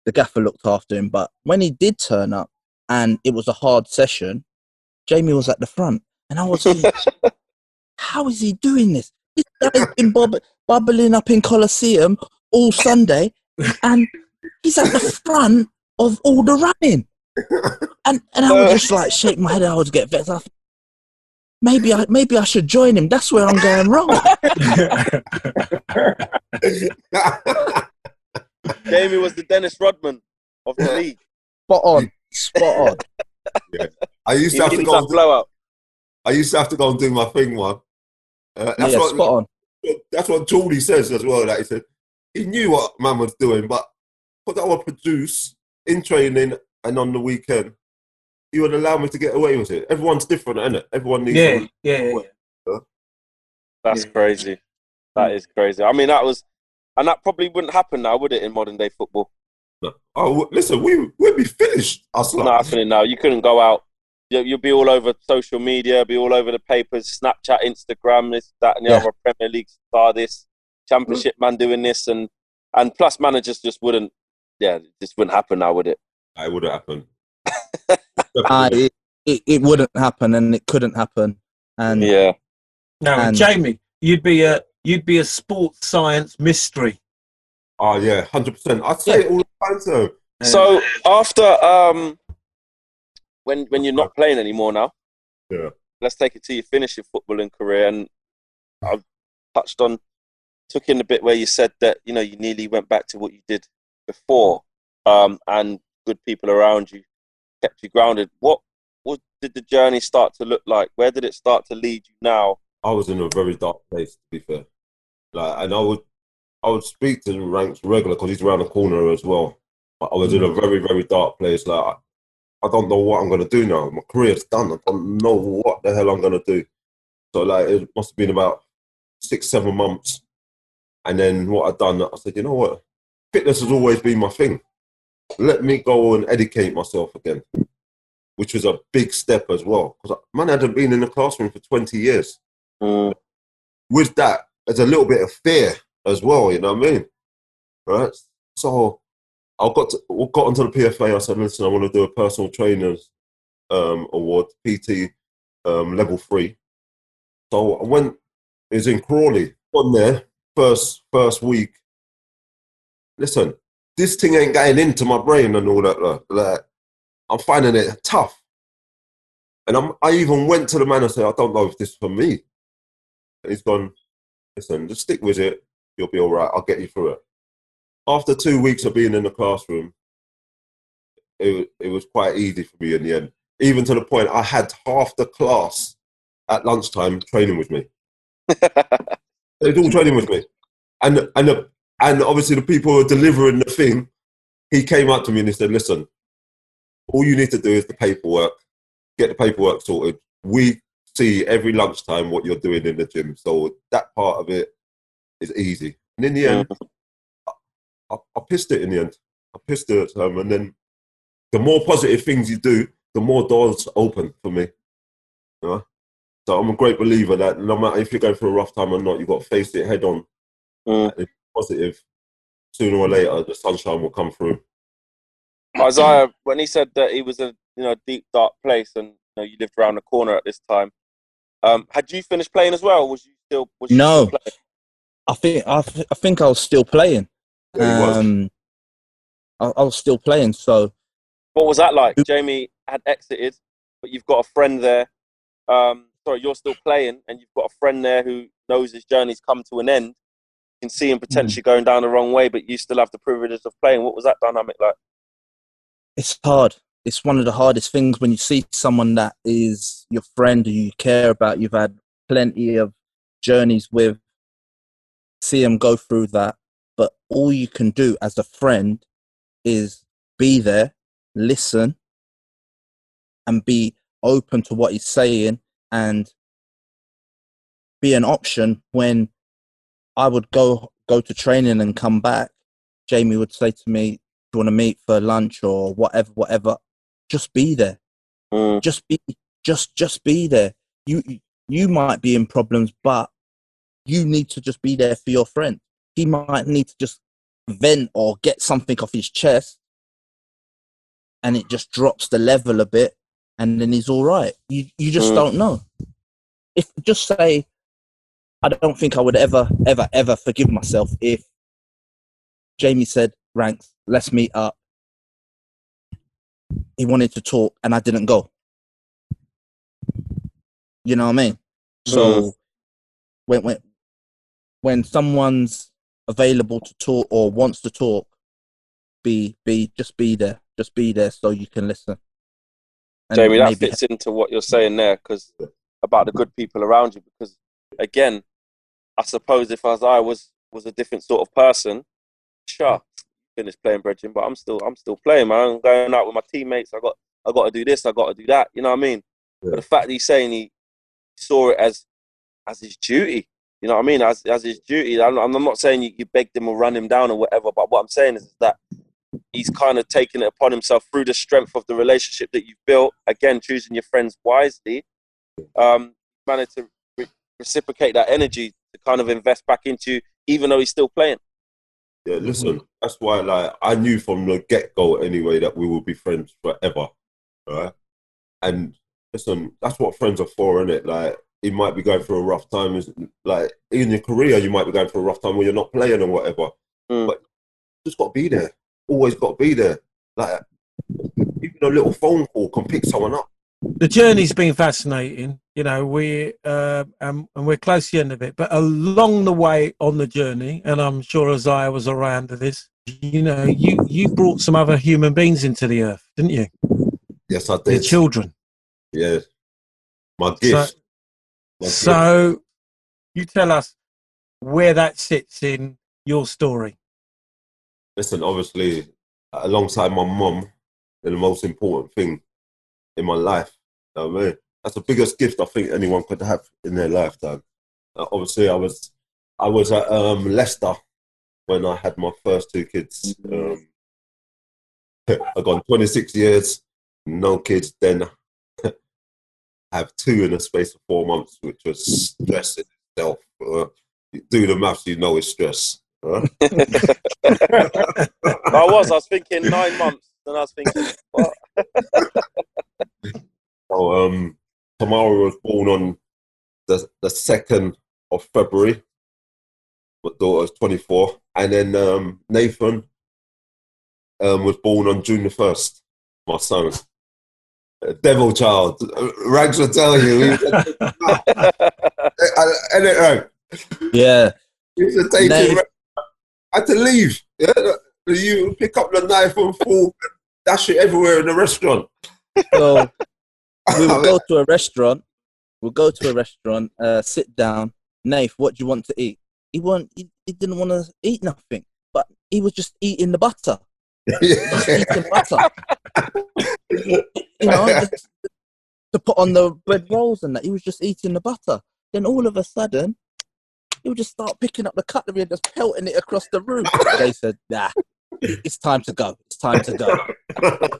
The gaffer looked after him, but when he did turn up and it was a hard session, Jamie was at the front, and I was thinking, how is he doing this? This guy's been bob- bubbling up in Colosseum all Sunday, and he's at the front of all the running. And and I would uh. just like shake my head. I would get vexed. I thought, maybe I maybe I should join him. That's where I'm going wrong. Jamie was the Dennis Rodman of the league. Spot on, spot on. I used He to have to needed go. that blowout. I used to have to go and do my thing, one. Uh, that's yeah, what spot on. that's what Geordie says as well. That he said he knew what man was doing, but because I would produce in training and on the weekend, he would allow me to get away with it. Everyone's different, isn't it? Everyone needs. Yeah, some- yeah, yeah. yeah. That's Yeah. crazy. That is crazy. I mean, that was, and that probably wouldn't happen now, would it, in modern day football? Oh, listen, we we'd be finished. Us It's lot. not happening now. You couldn't go out. You- You'll be all over social media, be all over the papers, Snapchat, Instagram, this, that, and the Yeah. other. Premier League star, this Championship man doing this, and and plus managers just wouldn't. Yeah, this wouldn't happen now, would it? It would have happened. Uh, it, it, it wouldn't happen and it couldn't happen. And Yeah. No, And- Jamie, you'd be a you'd be a sports science mystery. Oh yeah, hundred percent. I say it all the time. So So after um, when when you're not playing anymore now, Yeah. Let's take it to you finish your footballing career, and I've touched on, took in a bit where you said that you know you nearly went back to what you did before, um, and good people around you kept you grounded. What what did the journey start to look like? Where did it start to lead you now? I was in a very dark place, to be fair. Like, and I would, I would speak to the ranks regular because he's around the corner as well. But I was in a very, very dark place. Like, I, I don't know what I'm gonna do now. My career's done. I don't know what the hell I'm gonna do. So like, it must have been about six, seven months. And then what I'd done, I said, you know what, fitness has always been my thing. Let me go and educate myself again, which was a big step as well. Because man hadn't been in the classroom for 20 years Mm, with that, there's a little bit of fear as well. You know what I mean? Right. So I got to, got onto the PFA. I said, listen, I want to do a personal trainers um, award, PT um, level three. So I went. Was in Crawley. On there first first week. Listen, this thing ain't getting into my brain and all that. Like, like, I'm finding it tough. And I'm, I even went to the man and said, I don't know if this is for me. And he's gone, listen, just stick with it. You'll be all right. I'll get you through it. After two weeks of being in the classroom, it, it was quite easy for me in the end. Even to the point I had half the class at lunchtime training with me. They were all training with me. And, and, the, and obviously the people who were delivering the thing, he came up to me and he said, listen, all you need to do is the paperwork, get the paperwork sorted. We see every lunchtime what you're doing in the gym. So that part of it is easy. And in the end, mm-hmm. I, I pissed it in the end. I pissed it at home. And then the more positive things you do, the more doors open for me. You know? So I'm a great believer that no matter if you're going through a rough time or not, you've got to face it head on. Mm. It's positive. Sooner or later, the sunshine will come through. Isaiah, when he said that he was in you know deep dark place and you know you lived around the corner at this time, um, had you finished playing as well? Was you still? Was you No. still playing? I think I, th- I think I was still playing. Yeah, he was. Um, I, I was still playing. So What was that like? Jamie had exited, but you've got a friend there. Um, sorry, you're still playing, and you've got a friend there who knows his journey's come to an end. You can see him potentially going down the wrong way, but you still have the privilege of playing. What was that dynamic like? it's hard. It's one of the hardest things when you see someone that is your friend who you care about. You've had plenty of journeys with. See him go through that, but all you can do as a friend is be there, listen, and be open to what he's saying, and be an option when I would go go to training and come back. Jamie would say to me, "Do you want to meet for lunch or whatever, whatever, just be there. Mm. Just be, just, just be there. You, you might be in problems, but you need to just be there for your friend. He might need to just vent or get something off his chest, and it just drops the level a bit, and then he's all right. You, you just Mm. don't know. If just say, I don't think I would ever, ever, ever forgive myself if Jamie said, "Ranks, let's meet up." He wanted to talk, and I didn't go. You know what I mean? So when when when someone's available to talk or wants to talk, be be just be there, just be there so you can listen. And Jamie, that maybe- fits into what you're saying there because about the good people around you. Because again, I suppose if as I was was a different sort of person, sure, finished playing bridging, but I'm still I'm still playing, man. I'm going out with my teammates. I got I got to do this. I got to do that. You know what I mean? Yeah. But the fact that he's saying he saw it as as his duty. You know what I mean? As as his duty. I'm, I'm not saying you, you begged him or run him down or whatever, but what I'm saying is that he's kind of taken it upon himself through the strength of the relationship that you've built. Again, choosing your friends wisely, um, managed to re- reciprocate that energy to kind of invest back into, even though he's still playing. Yeah, listen, that's why like I knew from the get go anyway that we would be friends forever. Right? And listen, that's what friends are for, isn't it? Like you might be going through a rough time is like in your career you might be going through a rough time where you're not playing or whatever. Mm. But just gotta be there. Always gotta be there. Like even a little phone call can pick someone up. the journey's been fascinating. You know, we uh, um, and we're close to the end of it, but along the way on the journey, and I'm sure Isaiah was around to this. You know, you you brought some other human beings into the earth, didn't you? Yes, I did. Your did. children. Yes, My gift. My gift. So, you tell us where that sits in your story. listen, obviously, alongside my mum, the most important thing in my life. You know I mean? That's the biggest gift I think anyone could have in their lifetime. Uh, obviously, I was I was at um, Leicester when I had my first two kids. Um, I gone 26 years, no kids. Then have two in a space of four months, which was stress in itself. Uh, do the maths, you know it's stress. huh? I was, I was thinking nine months, and I was thinking, what? So um, Tamara was born on the the second of February. My was twenty four, and then um, Nathan um, was born on June the first. My son, A devil child. Rags will tell you. And it, right, Yeah. he used to take Nate. I had to leave. Yeah, you pick up the knife and fork, dash it everywhere in the restaurant. So we will go to a restaurant. We'll go to a restaurant, uh, sit down. Nath, what do you want to eat? He want he, he didn't want to eat nothing, but he was just eating the butter. Just eating butter. You know, just to put on the bread rolls and that. He was just eating the butter. Then all of a sudden, he would just start picking up the cutlery and just pelting it across the room. They said, "Nah, it's time to go. It's time to go."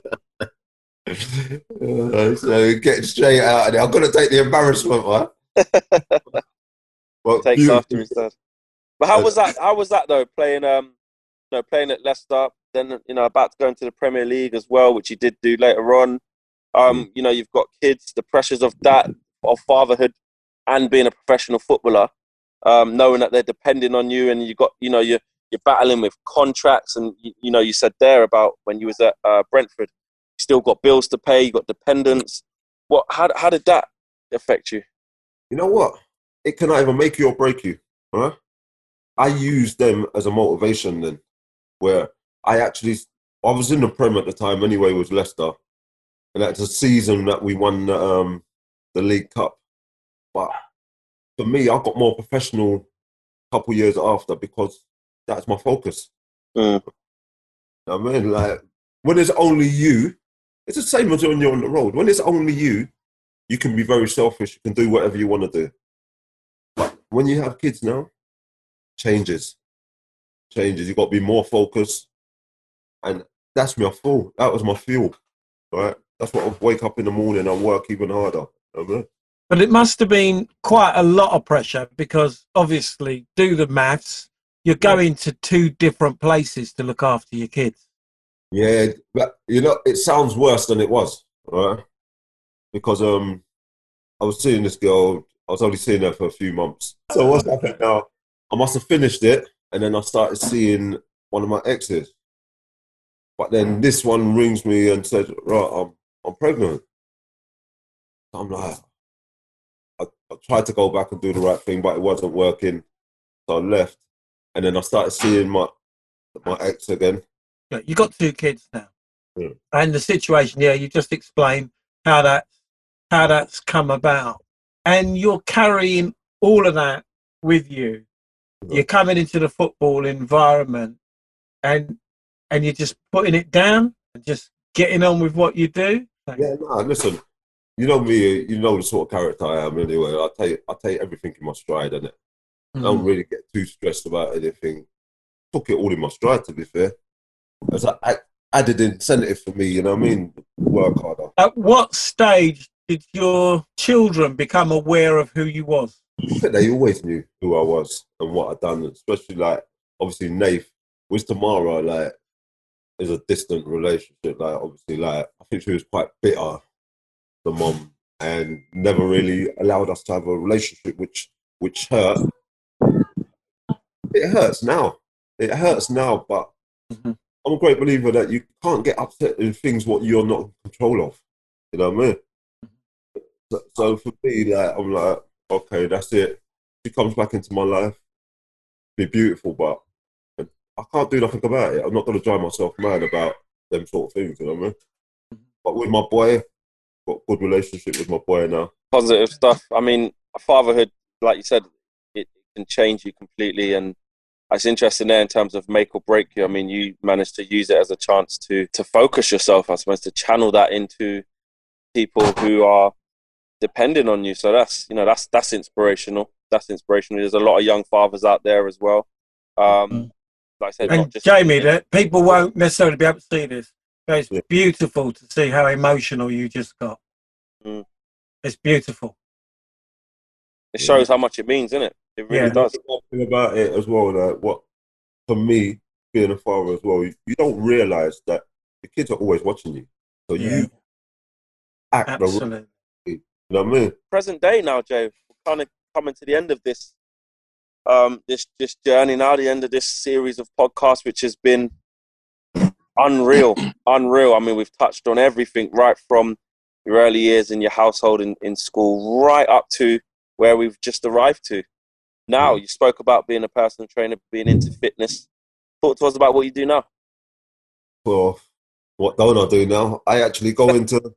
Uh, so get straight out of there. I've got to take the embarrassment, man. Well, takes beautiful. after instead. But how was that? How was that though? Playing, um, you know, playing at Leicester, then you know, about to go into the Premier League as well, which you did do later on. Um, you know, you've got kids, the pressures of that, of fatherhood, and being a professional footballer. Um, knowing that they're depending on you, and you got, you know, you're you're battling with contracts, and you, you know, you said there about when you was at uh, Brentford, you still got bills to pay, you got dependents. What? How how did that affect you? You know what? It can either make you or break you. Huh? I use them as a motivation then, where I actually I was in the Prem at the time anyway with Leicester, and that's a season that we won the, um, the League Cup. But for me, I got more professional a couple years after because that's my focus. Mm. I mean, like when it's only you, it's the same as when you're on the road. When it's only you, you can be very selfish. You can do whatever you want to do. But when you have kids now, changes, changes. You've got to be more focused, and that's my fuel. That was my fuel, right? That's what I wake up in the morning and work even harder. Mean, But it must have been quite a lot of pressure because obviously, do the maths. You're going to two different places to look after your kids. Yeah, but you know, it sounds worse than it was, right? Because um, I was seeing this girl. I was only seeing her for a few months. So what's happened now? I must have finished it, and then I started seeing one of my exes. But then mm. this one rings me and says, "Right, I'm I'm pregnant." I'm like, I, I tried to go back and do the right thing, but it wasn't working. So I left, and then I started seeing my my ex again. Look, You got two kids now, Yeah. and the situation. Yeah, you just explained how that how that's come about. and you're carrying all of that with you. You're coming into the football environment, and and you're just putting it down and just getting on with what you do. Yeah, no, listen, you know me, you know the sort of character I am anyway. I take I take everything in my stride, and I don't mm. really get too stressed about anything. Took it all in my stride, to be fair. As an added incentive for me, you know what I mean? Work harder. At what stage did your children become aware of who you was? They always knew who I was and what I'd done, especially like obviously Nath with Tamara, like is a distant relationship. Like obviously, like I think she was quite bitter, the mom, and never really allowed us to have a relationship, which which hurt. It hurts now. It hurts now, but mm-hmm. I'm a great believer that you can't get upset in things what you're not in control of. You know what I mean? Mm-hmm. So, so for me, like I'm like, okay, that's it. She comes back into my life, be beautiful, but I can't do nothing about it. I'm not going to drive myself mad about them sort of things. You know what I mean? But with my boy, got good relationship with my boy now. Positive stuff. I mean, fatherhood, like you said, it can change you completely, and it's interesting there in terms of make or break you. I mean, you managed to use it as a chance to to focus yourself. I suppose to channel that into people who are depending on you. So that's you know that's that's inspirational. That's inspirational. There's a lot of young fathers out there as well. Um, mm-hmm. Like I said, and Jamie, that people won't necessarily be able to see this. It's yeah. beautiful to see how emotional you just got. Mm. It's beautiful. It shows how much it means, isn't it? It really yeah. does. One thing about it as well, that what for me being a father as well, you, you don't realize that the kids are always watching you, so yeah. you act Absolutely. the you know what I mean? Present day now, Joe. We're kind of coming to the end of this um, this this journey now, the end of this series of podcasts, which has been unreal, unreal. I mean, we've touched on everything right from your early years in your household in, in school, right up to where we've just arrived to. Now, you spoke about being a personal trainer, being into fitness. Talk to us about what you do now. Well, what don't I do now? I actually go into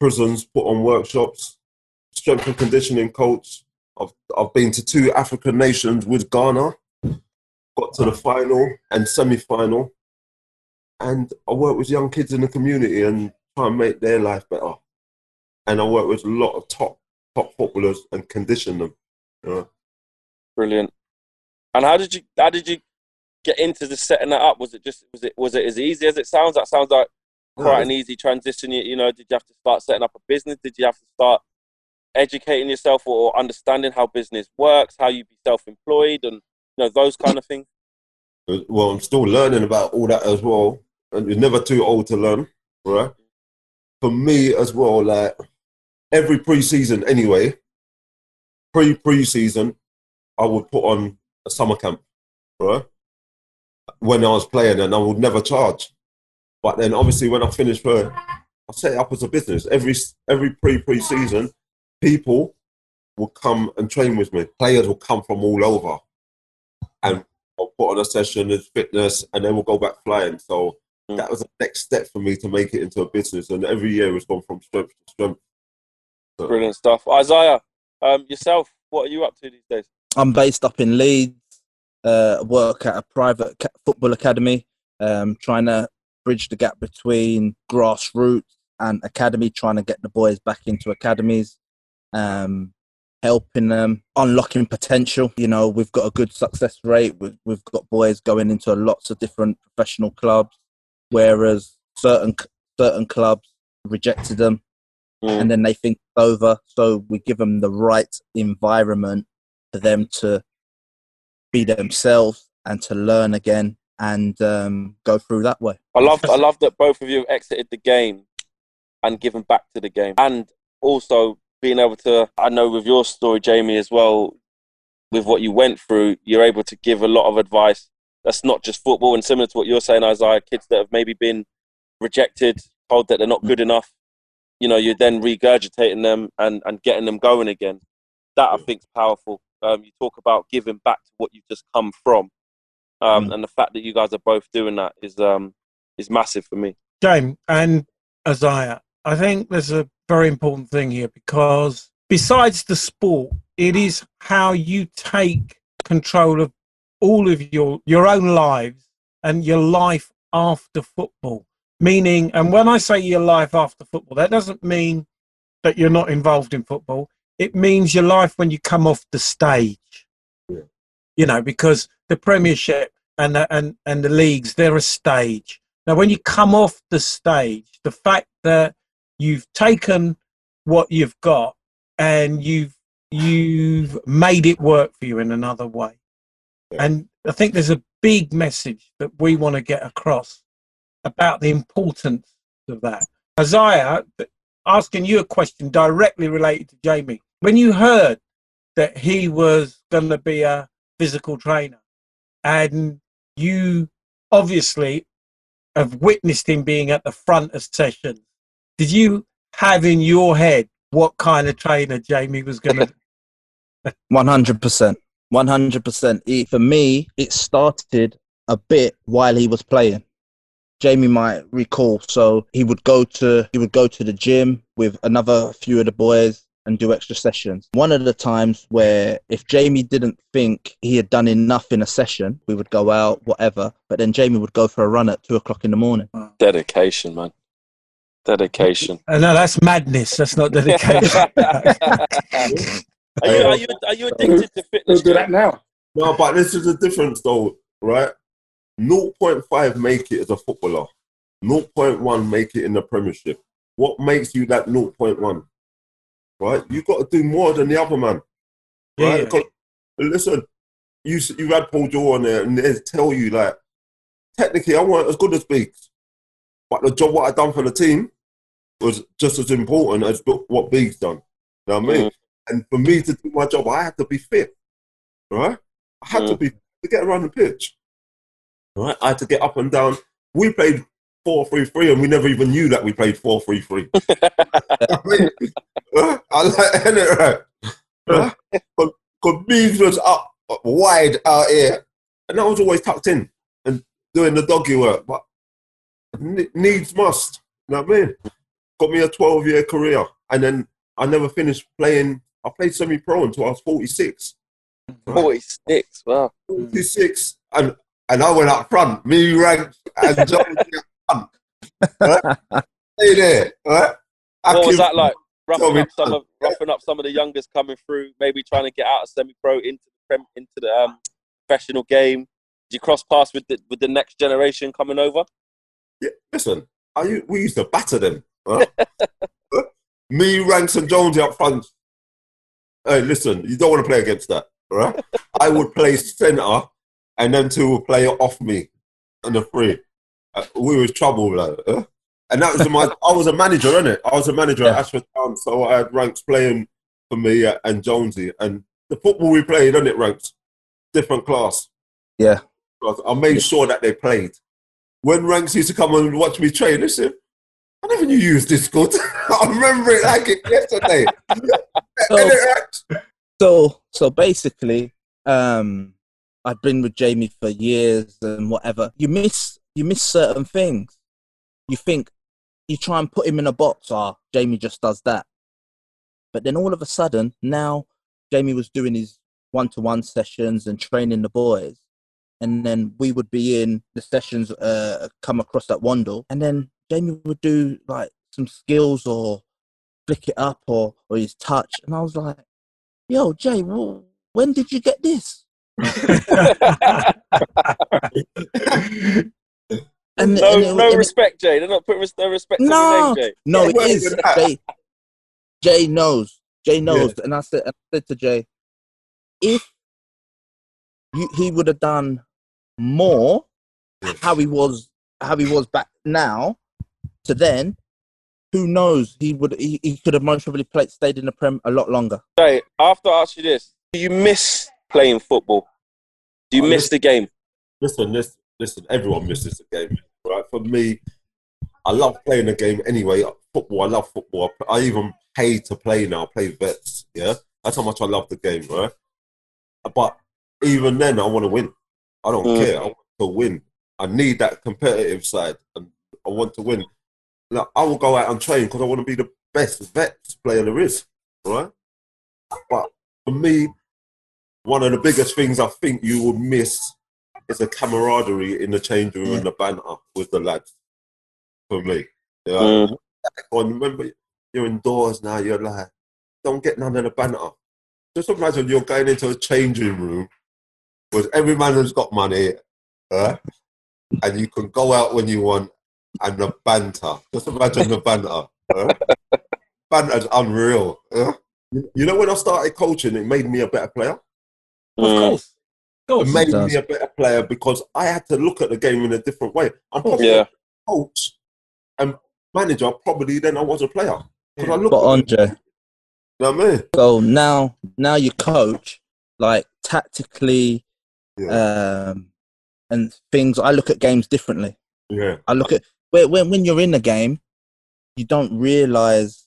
prisons, put on workshops, strength and conditioning coach. I've, I've been to two African nations with Ghana, got to the final and semi final. And I work with young kids in the community and try and make their life better. And I work with a lot of top top footballers and condition them. You know? Brilliant. And how did you how did you get into the setting that up? Was it just was it was it as easy as it sounds? That sounds like quite an easy transition. You, you know, did you have to start setting up a business? Did you have to start educating yourself or understanding how business works, how you be self-employed, and you know those kind of things? Well, I'm still learning about all that as well, and you're never too old to learn, right? For me as well, like every pre-season anyway, pre pre-season, I would put on a summer camp, right? When I was playing, and I would never charge. But then, obviously, when I finished for, I set it up as a business. Every every pre pre season, people will come and train with me. Players will come from all over, and I'll put on a session of fitness, and then we'll go back flying. So mm. that was the next step for me to make it into a business. And every year it's gone from strength to strength. So. Brilliant stuff, Isaiah. Um, yourself, what are you up to these days? I'm based up in Leeds. Uh, work at a private football academy, um, trying to bridge the gap between grassroots and academy, trying to get the boys back into academies, um, helping them unlocking potential. You know, we've got a good success rate. We've, we've got boys going into lots of different professional clubs, whereas certain certain clubs rejected them, mm. and then they think it's over. So we give them the right environment for them to be themselves and to learn again and um, go through that way. I love I love that both of you have exited the game and given back to the game, and also being able to. I know with your story, Jamie, as well, with what you went through, you're able to give a lot of advice. That's not just football, and similar to what you're saying, Isaiah, kids that have maybe been rejected, told that they're not good enough. You know, you're then regurgitating them and, and getting them going again. That I think is powerful. Um, you talk about giving back to what you've just come from, um, mm. and the fact that you guys are both doing that is um, is massive for me. James and Isaiah, I think there's a very important thing here because besides the sport, it is how you take control of all of your your own lives and your life after football. Meaning, and when I say your life after football, that doesn't mean that you're not involved in football. It means your life when you come off the stage. Yeah. You know, because the Premiership and the, and and the leagues, they're a stage. Now, when you come off the stage, the fact that you've taken what you've got and you've you've made it work for you in another way. Yeah. And I think there's a big message that we want to get across about the importance of that. Isaiah, asking you a question directly related to Jamie. When you heard that he was going to be a physical trainer and you obviously have witnessed him being at the front of sessions, did you have in your head what kind of trainer Jamie was going to One hundred percent. One hundred percent. For me, it started a bit while he was playing. Jamie might recall. So he would go to he would go to the gym with another few of the boys and do extra sessions. One of the times where if Jamie didn't think he had done enough in a session, we would go out, whatever. But then Jamie would go for a run at two o'clock in the morning. Dedication, man. Dedication. Uh, no, that's madness. That's not dedication. are, you, are, you, are you addicted to We'll fitness? do that now. No, but this is the difference, though, right? 0.5 make it as a footballer. 0.1 make it in the Premiership. What makes you that 0.1? Right? You got to do more than the other man. Right? yeah. 'Cause, listen, you s- you had Paul Jewell on there, and they tell you like, technically, I weren't as good as Biggs, but the job what I done for the team was just as important as what Biggs done. You know what I mean? And for me to do my job, I had to be fit. Right? I had to Mm. be to get around the pitch. Right? I had to get up and down. We played 4-3-3 and we never even knew that we played 4-3-3. I mean? I like it, right? Huh? But because Biggs was up wide out here, and I was always tucked in and doing the doggy work. But needs must. You know what I mean? Got me a 12 year career, and then I never finished playing. I played semi pro until I was 46. 46, wow. 46, and, and I went up front. Me, Rank, and John up front. Right? Stay there. Right? I What was that like? Roughing up, some of, roughing up some of the youngest coming through, maybe trying to get out of semi-pro into the into the um, professional game. Did you cross paths with the with the next generation coming over? Yeah, listen, I, we used to batter them. Huh? Me, Ranks, and Jonesy up front. Hey, listen, you don't want to play against that, right? I would play centre, and then two would play off me on the free. Uh, we was trouble, like, huh? and that was my. I was a manager, innit? I was a manager Yeah. at Ashford Town, so I had Ranks playing for me uh, and Jonesy, and the football we played, innit, Ranks, different class. Yeah. I made sure that they played. When Ranks used to come and watch me train, said, I never knew you was this. I remember it like it yesterday. So- So so basically, um, I've been with Jamie for years and whatever. You miss you miss certain things. You think you try and put him in a box. Ah, Jamie just does that. But then all of a sudden, now Jamie was doing his one-to-one sessions and training the boys, and then we would be in the sessions, uh, come across that Wandle, and then Jamie would do like some skills or flick it up or or his touch, and I was like yo, Jay, wh- when did you get this? And, no, and it- no and it- respect, Jay. They're not putting no respect on No. your name, Jay. no, Yeah, it well, is. even that. Jay, Jay knows. Jay knows. And I said, I said to Jay, if you, he would have done more, how he was, how he was back now to then, who knows? He would. He, he could have most probably played, stayed in the prem a lot longer. Jay, I have to ask you this: Do you miss playing football? Do you I miss miss- the game? Listen, listen, listen, everyone misses the game. Right? For me, I love playing the game anyway. Football, I love football. I even pay to play now, I play vets. Yeah? That's how much I love the game, right? But even then, I want to win. I don't Mm. care. I want to win. I need that competitive side, and I want to win. Like, I will go out and train because I want to be the best vets player there is, right? But for me, one of the biggest things I think you will miss is the camaraderie in the change room and the banter with the lads. For me, know? Mm. And remember, you're indoors now. You're like, don't get none of the banter. Just imagine you're going into a changing room with every man has got money, uh, and you can go out when you want, and the banter. Just imagine the banter. Uh. Banter's unreal. Uh. You know, when I started coaching, it made me a better player. Of Mm. course. Of It made does. me a better player because I had to look at the game in a different way. I'm probably Yeah. a coach and manager probably than I was a player. 'Cause I look But at on it, you know what I mean? So now, now you coach like tactically, Yeah. um, and things. I look at games differently. yeah. I look at when when when you're in the game, you don't realize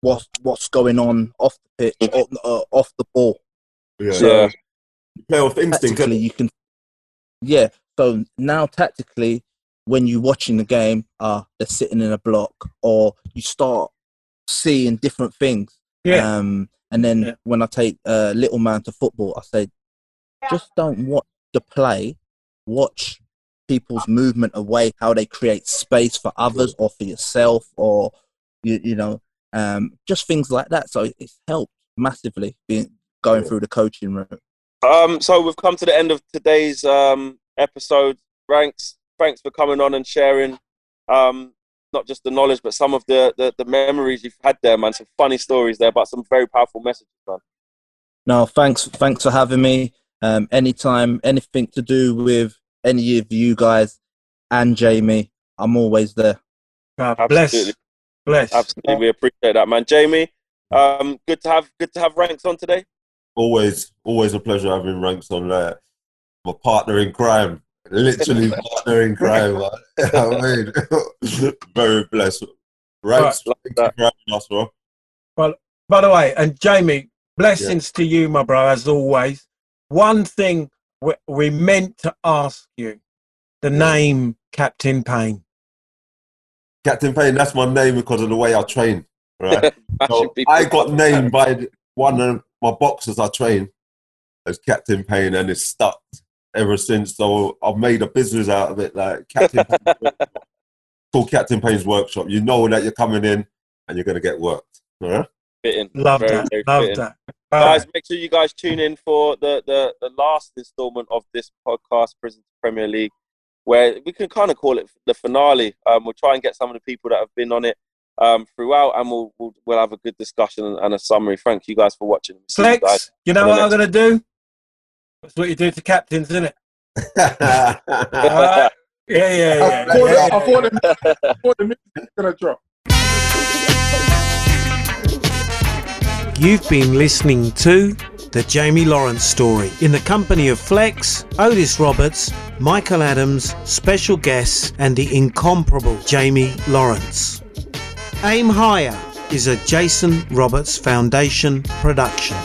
what's what's going on off the pitch, or, uh, off the ball. Yeah. So Yeah. You play off instinct. tactically, you can. Yeah. So now, tactically, when you're watching the game, uh, they're sitting in a block, or you start seeing different things. Yeah. Um, and then Yeah. when I take uh, little man to football, I say, just don't watch the play, watch people's movement away, how they create space for others or for yourself, or you, you know, um, just things like that. So it's helped massively being going through the coaching room. Um, so we've come to the end of today's um, episode. Ranks, thanks for coming on and sharing um, not just the knowledge, but some of the, the, the memories you've had there, man. Some funny stories there, but some very powerful messages, man. No, thanks, thanks for having me. Um, anytime, anything to do with any of you guys and Jamie, I'm always there. God bless. Absolutely. Bless. Absolutely, we appreciate that, man. Jamie, um, good to have good to have ranks on today. Always, always a pleasure having ranks on there. My partner in crime. Literally partner in crime. man. You know what I mean? Very blessed. Ranks, Right, thank you for having us, bro. By the way, and Jamie, blessings to you, my bro, as always. One thing we, we meant to ask you the name Captain Payne. Captain Payne, that's my name because of the way I train. Right? So I got named by one of my boxers I train as Captain Payne, and it's stuck ever since. So I've made a business out of it, like Captain Payne's Workshop. called Captain Payne's Workshop. You know that you're coming in and you're going to get worked. All right? fitting. Love Very, that. very Love fitting. that. All right. Guys, make sure you guys tune in for the, the, the last installment of this podcast, Prison Premier League, where we can kind of call it the finale. Um, we'll try and get some of the people that have been on it um, throughout, and we'll, we'll we'll have a good discussion and, and a summary. Thank you guys for watching. See you guys. You know what I'm going to do? That's what you do to captains, isn't it? Yeah, yeah, yeah. I thought, yeah, I thought, the, I thought the music was gonna drop. You've been listening to The Jamie Lawrence Story in the company of Flex, Otis Roberts, Michael Adams, special guests, and the incomparable Jamie Lawrence. Aim Higher is a Jason Roberts Foundation production.